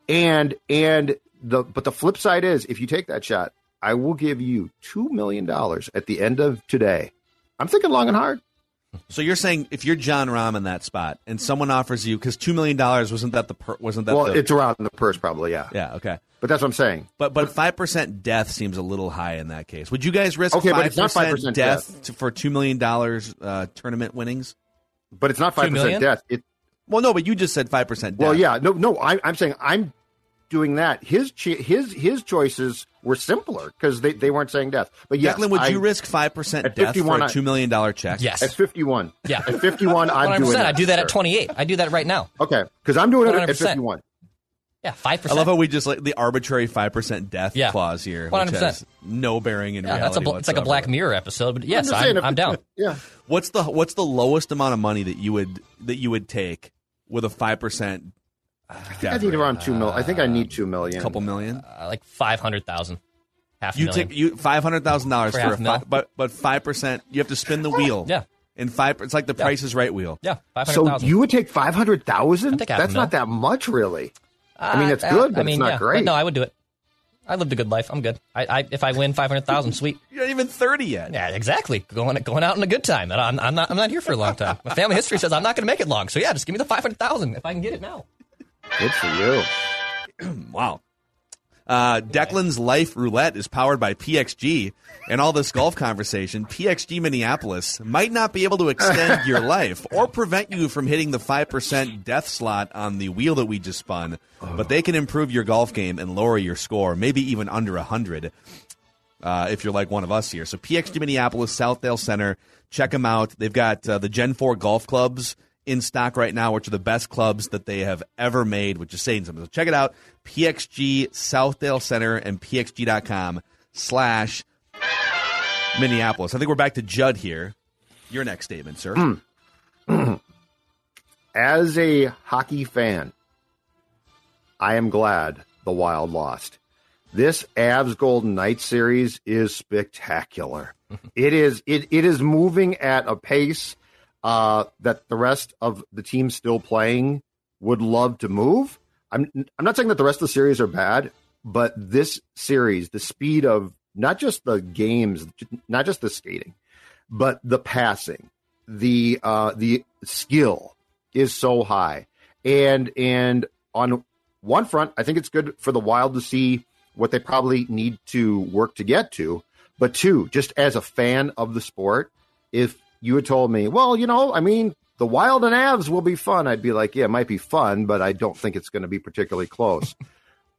and and the but the flip side is if you take that shot, I will give you two million dollars at the end of today. I'm thinking long and hard. So you're saying if you're Jon Rahm in that spot and someone offers you because two million dollars wasn't that the per, wasn't that well, the, it's around the purse, probably, yeah. yeah okay But that's what I'm saying. but but five percent death seems a little high in that case. Would you guys risk Okay, but it's not 5% death death. to, for two million dollars uh, tournament winnings? But it's not five million? percent death. It, Well, no, but you just said five percent. well, yeah, no, no. I, I'm saying I'm doing that. His chi- his his choices were simpler because they, they weren't saying death. But yes, Declan, would I- you risk five percent At death for 51, a I- two million dollar check? Yes. At 51. Yeah. At 51, I'm 100%. doing I do that sir. at 28. I do that right now. Okay. Because I'm doing it at 100%. 51. Yeah, five percent. I love how we just like the arbitrary five percent death Yeah. clause here, 100%. which has no bearing in Yeah, reality. that's a bl- it's like a. Black Mirror episode, but yes, I'm, saying if- I'm down. Yeah. What's the what's the lowest amount of money that you would that you would take with a five percent? I think I need around two mil. I think I need two million. A couple million. Uh, like five hundred thousand, half You million. take you five hundred thousand dollars For for, a a mil. fi- but but five percent. You have to spin the wheel. Yeah. and five. It's like the Price is Right wheel. yeah, five hundred So thousand. you would take five hundred thousand? I'd take half a That's not that much, really. I mean, it's Uh, good, but I mean, it's not yeah, great. But no, I would do it. I lived a good life. I'm good. I, I if I win five hundred thousand, sweet. You're not even thirty yet. Yeah, exactly. Going going out in a good time. I'm, I'm not I'm not here for a long time. My family history says I'm not going to make it long. So yeah, just give me the five hundred thousand if I can get it now. Good for you. Wow. Uh, Declan's Life Roulette is powered by PXG, and all this golf conversation, PXG Minneapolis might not be able to extend your life or prevent you from hitting the 5% death slot on the wheel that we just spun, but they can improve your golf game and lower your score, maybe even under 100 uh, if you're like one of us here. So PXG Minneapolis, Southdale Center, check them out. They've got uh, the Gen 4 golf clubs in stock right now, which are the best clubs that they have ever made, which is saying something. So check it out. PXG Southdale Center and PXG.com slash Minneapolis. I think we're back to Judd here. Your next statement, sir. Hmm. As a hockey fan, I am glad the Wild lost. This Avs Golden Knights series is spectacular. it is it, it is moving at a pace uh, that the rest of the team still playing would love to move. I'm I'm not saying that the rest of the series are bad, but this series, the speed of not just the games, not just the skating, but the passing, the uh, the skill is so high. And and on one front, I think it's good for the Wild to see what they probably need to work to get to. But two, just as a fan of the sport, if you had told me, well, you know, I mean, the Wild and Avs will be fun, I'd be like, yeah, it might be fun, but I don't think it's going to be particularly close.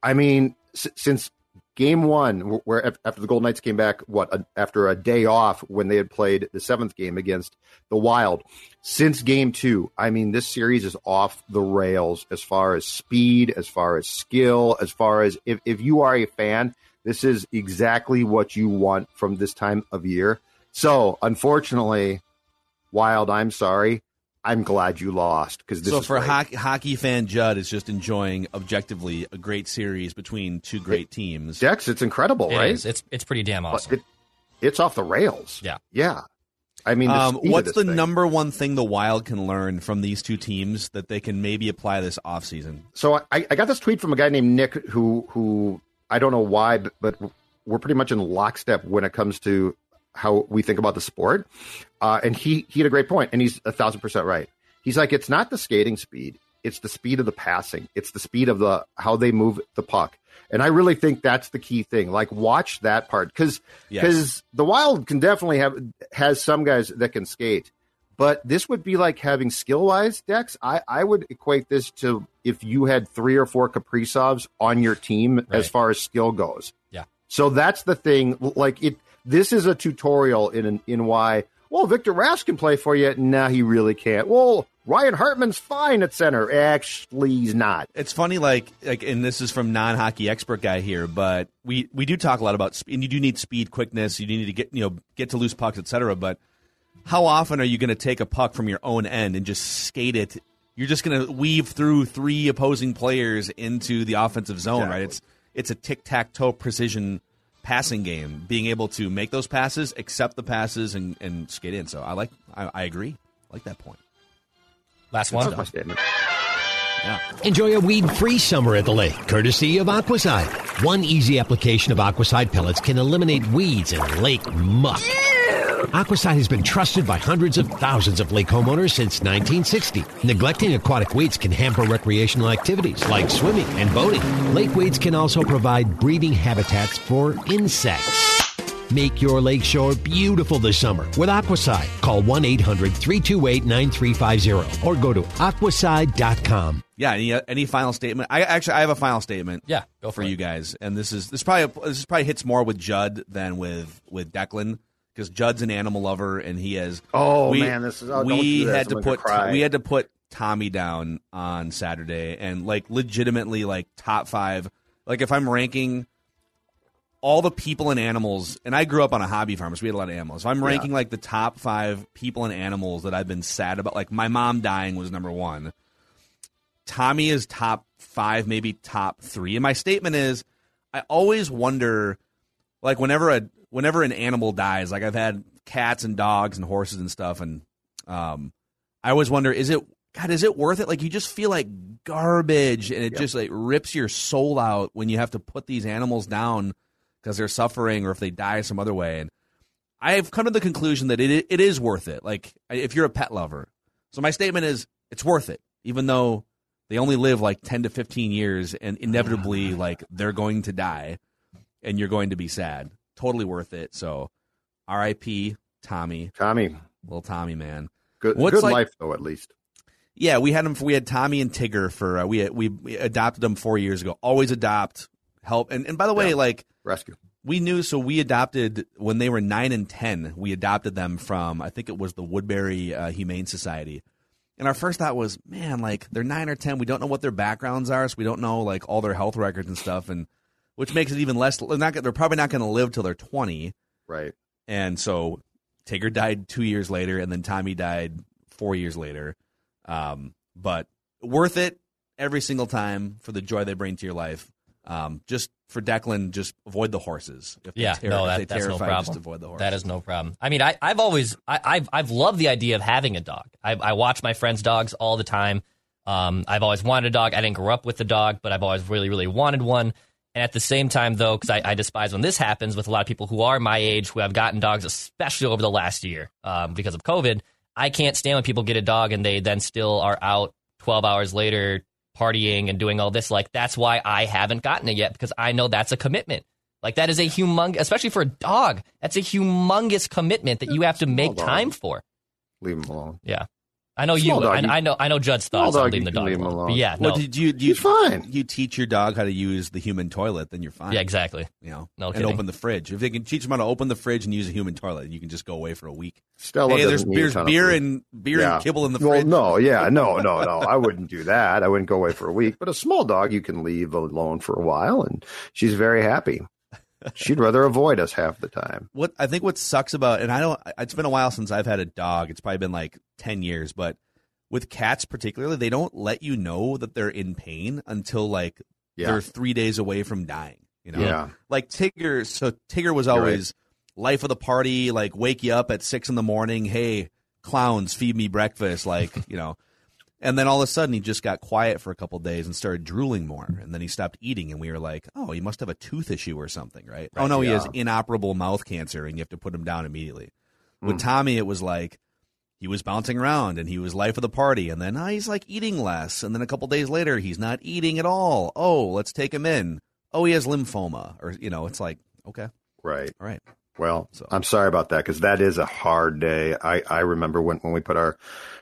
I mean, s- since game one, where after the Golden Knights came back, what a, after a day off when they had played the seventh game against the Wild, since game two, I mean, this series is off the rails as far as speed, as far as skill, as far as if, if you are a fan, this is exactly what you want from this time of year. So, unfortunately, Wild, I'm sorry. I'm glad you lost because this So is for great. hockey, hockey fan Judd is just enjoying objectively a great series between two great teams. Dex, it's incredible, It right? is. It's it's pretty damn awesome. it, it's off the rails. Yeah. Yeah. I mean, the Um, what's the thing. number one thing the Wild can learn from these two teams that they can maybe apply this offseason? So I, I got this tweet from a guy named Nick who who I don't know why, but, but we're pretty much in lockstep when it comes to how we think about the sport. Uh, and he he had a great point, and he's a thousand percent right. He's like, it's not the skating speed, it's the speed of the passing, it's the speed of the how they move the puck. And I really think that's the key thing. Like, watch that part because Yes. the Wild can definitely have has some guys that can skate, but this would be like having skill wise, Dex. I, I would equate this to if you had three or four Kaprizovs on your team as far as skill goes. Yeah. So that's the thing. Like it, this is a tutorial in in why. Well, Victor Rask can play for you. No, he really can't. Well, Ryan Hartman's fine at center. Actually, he's not. It's funny, like, like, and this is from non-hockey expert guy here, but we we do talk a lot about, and you do need speed, quickness. You need to get, you know, get to loose pucks, etc. But how often are you going to take a puck from your own end and just skate it? You're just going to weave through three opposing players into the offensive zone, right? It's it's a tic tac toe precision passing game. Being able to make those passes, accept the passes, and, and skate in. So I like, I, I agree, I like that point. Last That's one. my statement. Enjoy a weed free summer at the lake, courtesy of Aquacide. One easy application of Aquacide pellets can eliminate weeds and lake muck. Aquacide has been trusted by hundreds of thousands of lake homeowners since 1960. Neglecting aquatic weeds can hamper recreational activities like swimming and boating. Lake weeds can also provide breeding habitats for insects. Make your lakeshore beautiful this summer with Aquacide. Call 1 800 328 9350 or go to aquacide.com. Yeah. Any uh, any final statement? I actually I have a final statement. Yeah, go for for it. you guys, and this is this probably this probably hits more with Judd than with with Declan because Judd's an animal lover and he has. Oh, man, this is- oh, we do had to put we had to put Tommy down on Saturday and like legitimately like top five. Like if I'm ranking all the people and animals, and I grew up on a hobby farm, so we had a lot of animals. If I'm ranking like the top five people and animals that I've been sad about, like my mom dying was number one. Tommy is top five, maybe top three. And my statement is, I always wonder, like whenever a whenever an animal dies, like I've had cats and dogs and horses and stuff, and um, I always wonder, is it God, is it worth it? Like you just feel like garbage, and it just like rips your soul out when you have to put these animals down because they're suffering or if they die some other way. And I've come to the conclusion that it it is worth it. Like if you're a pet lover, so my statement is it's worth it, even though they only live like ten to fifteen years, and inevitably like they're going to die, and you're going to be sad. Totally worth it. So, R.I.P. Tommy, Tommy, little Tommy man. good, What's good like- life though, at least. Yeah, we had them. We had Tommy and Tigger for uh, we we we adopted them four years ago. Always adopt, help, and and by the way, Yeah. like Rescue. we knew, so we adopted when they were nine and ten. We adopted them from I think it was the Woodbury uh, Humane Society. And our first thought was, man, like they're nine or ten. We don't know what their backgrounds are, so we don't know like all their health records and stuff, and which makes it even less. They're not. They're probably not going to live till they're twenty. Right. And so Tigger died two years later, and then Tommy died four years later. Um, but worth it every single time for the joy they bring to your life. Um, just for Declan, just avoid the horses. If Yeah, ter- no, if that, they that's no problem. Just avoid the horses. That is no problem. I mean, I, I've always, I, I've, I've loved the idea of having a dog. I, I watch my friends' dogs all the time. Um, I've always wanted a dog. I didn't grow up with a dog, but I've always really, really wanted one. And at the same time, though, because I, I despise when this happens with a lot of people who are my age who have gotten dogs, especially over the last year um, because of COVID. I can't stand when people get a dog and they then still are out 12 hours later partying and doing all this. Like, that's why I haven't gotten it yet because I know that's a commitment. Like, that is a humongous, especially for a dog, that's a humongous commitment that you have to make time for. Leave him alone. Yeah. I know you, dog, I, you- I know, I know Judd's thoughts on leaving the dog leave alone. alone. Yeah, Well, no. did you? Do you He's fine. You teach your dog how to use the human toilet, then you're fine. yeah, exactly. You know, No and kidding. open the fridge. If they can teach them how to open the fridge and use a human toilet, you can just go away for a week. Stella hey, there's doesn't need a there's beer and beer Yeah. and kibble in the well, fridge. no, yeah, no, no, no. I wouldn't do that. I wouldn't go away for a week. But a small dog, you can leave alone for a while, and she's very happy. She'd rather avoid us half the time. what I think what sucks about and I don't it's been a while since I've had a dog. It's probably been like 10 years, but with cats particularly, they don't let you know that they're in pain until like Yeah. they're 3 days away from dying, you know. Yeah. Like Tigger, so Tigger was right. always life of the party, like wake you up at 6 in the morning, hey, clowns, feed me breakfast, like, you know. And then all of a sudden, he just got quiet for a couple days and started drooling more. And then he stopped eating, and we were like, "Oh, he must have a tooth issue or something, right?" oh no, he has inoperable mouth cancer, and you have to put him down immediately. Hmm. With Tommy, it was like he was bouncing around, and he was life of the party. And then oh, he's like eating less, and then a couple days later, he's not eating at all. Oh, let's take him in. Oh, he has lymphoma, or you know, it's like okay, Right. all right. Well, So- I'm sorry about that because that is a hard day. I, I remember when, when we put our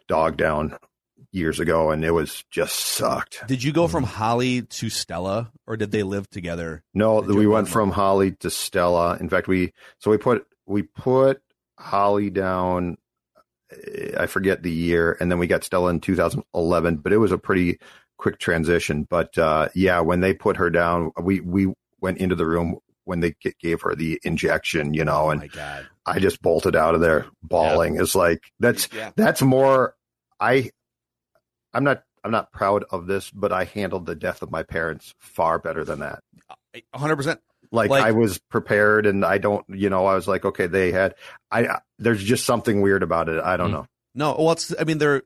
dog down years ago and it was just sucked. Did you go from Holly to Stella, or did they live together? No, Did we went from Holly to Stella. In fact, we so we put we put Holly down. I forget the year, and then we got Stella in 2011. But it was a pretty quick transition. But uh, yeah, when they put her down, we we went into the room when they gave her the injection, you know, Oh and god. I just bolted out of there bawling. It's like that's Yeah. that's more. I I'm not I'm not proud of this, but I handled the death of my parents far better than that. 100%. Like, Like- I was prepared, and I don't, you know, I was like, okay, they had. I there's just something weird about it. I don't Mm. know. No, well, it's. I mean, they're.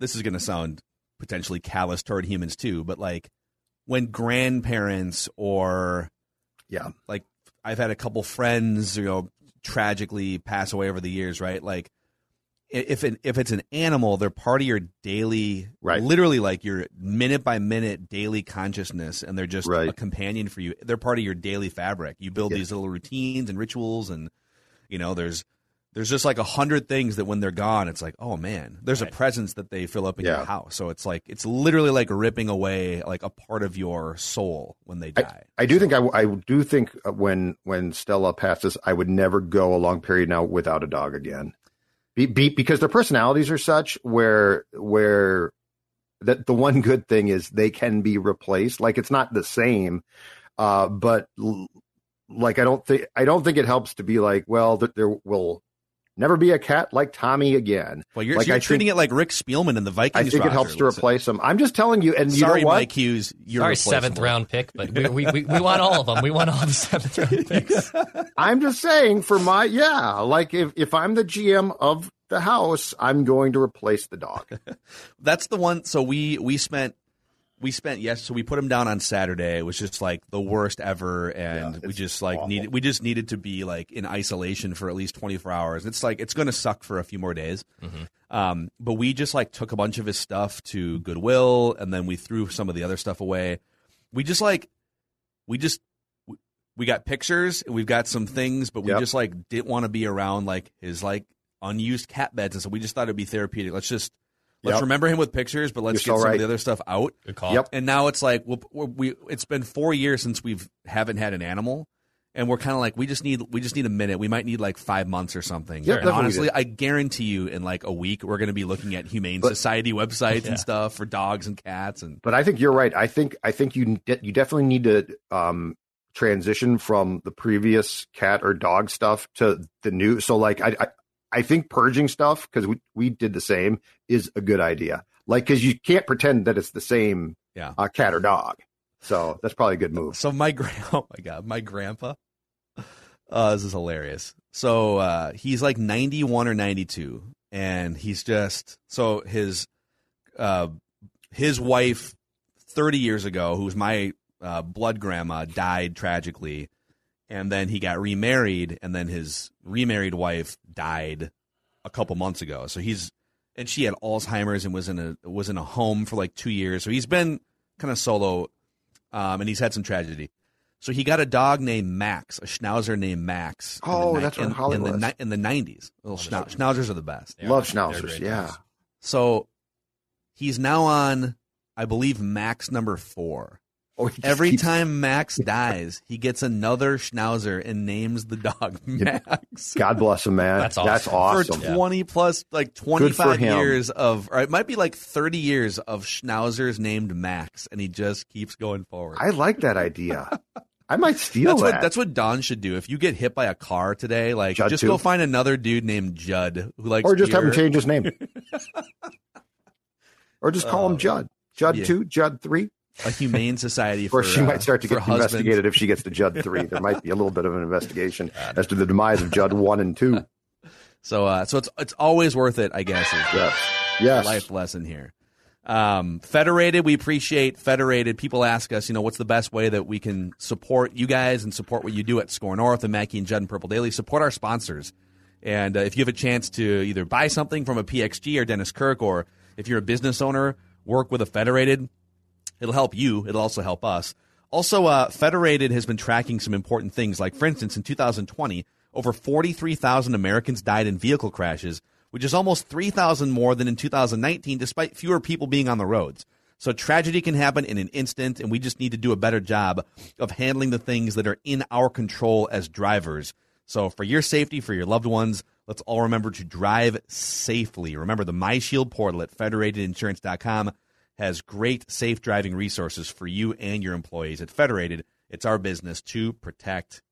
This is going to sound potentially callous toward humans too, but like when grandparents or Yeah, like I've had a couple friends, you know, tragically pass away over the years, right? Like if an, if it's an animal, they're part of your daily, Right. Literally, like your minute by minute daily consciousness, and they're just Right. a companion for you. They're part of your daily fabric. You build Yeah. these little routines and rituals, and you know, there's there's just like a hundred things that when they're gone, it's like, oh man, there's a presence that they fill up in Yeah. your house. So it's like it's literally like ripping away like a part of your soul when they die. I do think I, I do think uh, when when Stella passes, I would never go a long period now without a dog again. Be, be, because their personalities are such where where that the one good thing is they can be replaced. Like it's not the same, uh, but like I don't think I don't think it helps to be like, well, th- there will never be a cat like Tommy again. Well, you're, like, you're treating think, it like Rick Spielman in the Vikings. I think it helps to replace him. I'm just telling you, and you Sorry, know what? Mike Hughes. You're Sorry, seventh round pick, but we, we, we, we want all of them. We want all the seventh round picks. I'm just saying for my yeah, like if if I'm the GM of the house, I'm going to replace the dog. That's the one. So we we spent we spent yes. So we put him down on Saturday. It was just like the worst ever, and Yeah, we just like awful. needed we just needed to be like in isolation for at least 24 hours. It's like it's going to suck for a few more days. Um, but we just like took a bunch of his stuff to Goodwill, and then we threw some of the other stuff away. We just like we just we- we got pictures and we've got some things, but we Yep. just like didn't want to be around like his like unused cat beds and so we just thought it'd be therapeutic. Let's just let's Yep. remember him with pictures, but let's You're get so some of the other stuff out. Good call. Yep. And now it's like well, we it's been four years since we've haven't had an animal, and we're kind of like we just need we just need a minute. We might need like five months or something. Yeah, and honestly. I guarantee you, in like a week, we're going to be looking at Humane But- Society websites Yeah. and stuff for dogs and cats. And But I think you're right. I think I think you de- you definitely need to um, transition from the previous cat or dog stuff to the new. So like I I, I think purging stuff because we we did the same is a good idea. Like because you can't pretend that it's the same Yeah. uh, cat or dog. So that's probably a good move. So my grand, oh my god, my grandpa. Uh, this is hilarious. So uh, he's like ninety one or ninety two, and he's just so his uh, his wife thirty years ago, who's my uh, blood grandma, died tragically, and then he got remarried, and then his remarried wife died a couple months ago. So he's and she had Alzheimer's and was in a was in a home for like two years. So he's been kind of solo um, and he's had some tragedy. So he got a dog named Max, a Schnauzer named Max. in the Oh, ni- that's what in, Holly in the was. in the nineties. Little Schnau- Schnauzers are the best. Yeah, Love schnauzers. Yeah. dogs. So he's now on, I believe, Max number four. Every keeps- time Max dies, he gets another Schnauzer and names the dog Max. God bless him, man. That's That's awesome. awesome. For 20 plus, like 25 years of, or it might be like 30 years of Schnauzers named Max, and he just keeps going forward. I like that idea. I might steal That's that. what that's what Don should do. If you get hit by a car today, like Judd just too. go find another dude named Judd who likes or just have him change his name. or just call him Judd. Judd Uh, yeah. 2, Judd 3. A humane society for Or she uh, might start to get husbands. investigated if she gets to Judd 3. There might be a little bit of an investigation as to the demise of Judd 1 and 2. So uh, so it's it's always worth it, I guess. Is Yes. Yes. life lesson here. Um, Federated, we appreciate Federated. People ask us, you know, what's the best way that we can support you guys and support what you do at Score North and Mackie and Judd and Purple Daily. Support our sponsors. And uh, if you have a chance to either buy something from a PXG or Dennis Kirk, or if you're a business owner, work with a Federated, it'll help you. It'll also help us. Also, uh, Federated has been tracking some important things. Like, for instance, in 2020, over 43,000 Americans died in vehicle crashes, which is almost 3,000 more than in 2019, despite fewer people being on the roads. So tragedy can happen in an instant, and we just need to do a better job of handling the things that are in our control as drivers. So for your safety, for your loved ones, let's all remember to drive safely. Remember the MyShield portal at federatedinsurance.com has great safe driving resources for you and your employees. At Federated, it's our business to protect.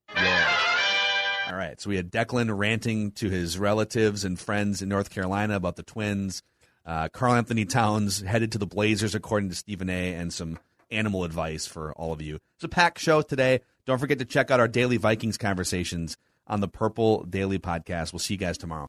All right, so we had Declan ranting to his relatives and friends in North Carolina about the Twins. Uh, Karl-Anthony Towns headed to the Blazers, according to Stephen A., and some animal advice for all of you. It's a packed show today. Don't forget to check out our daily Vikings conversations on the Purple Daily Podcast. We'll see you guys tomorrow.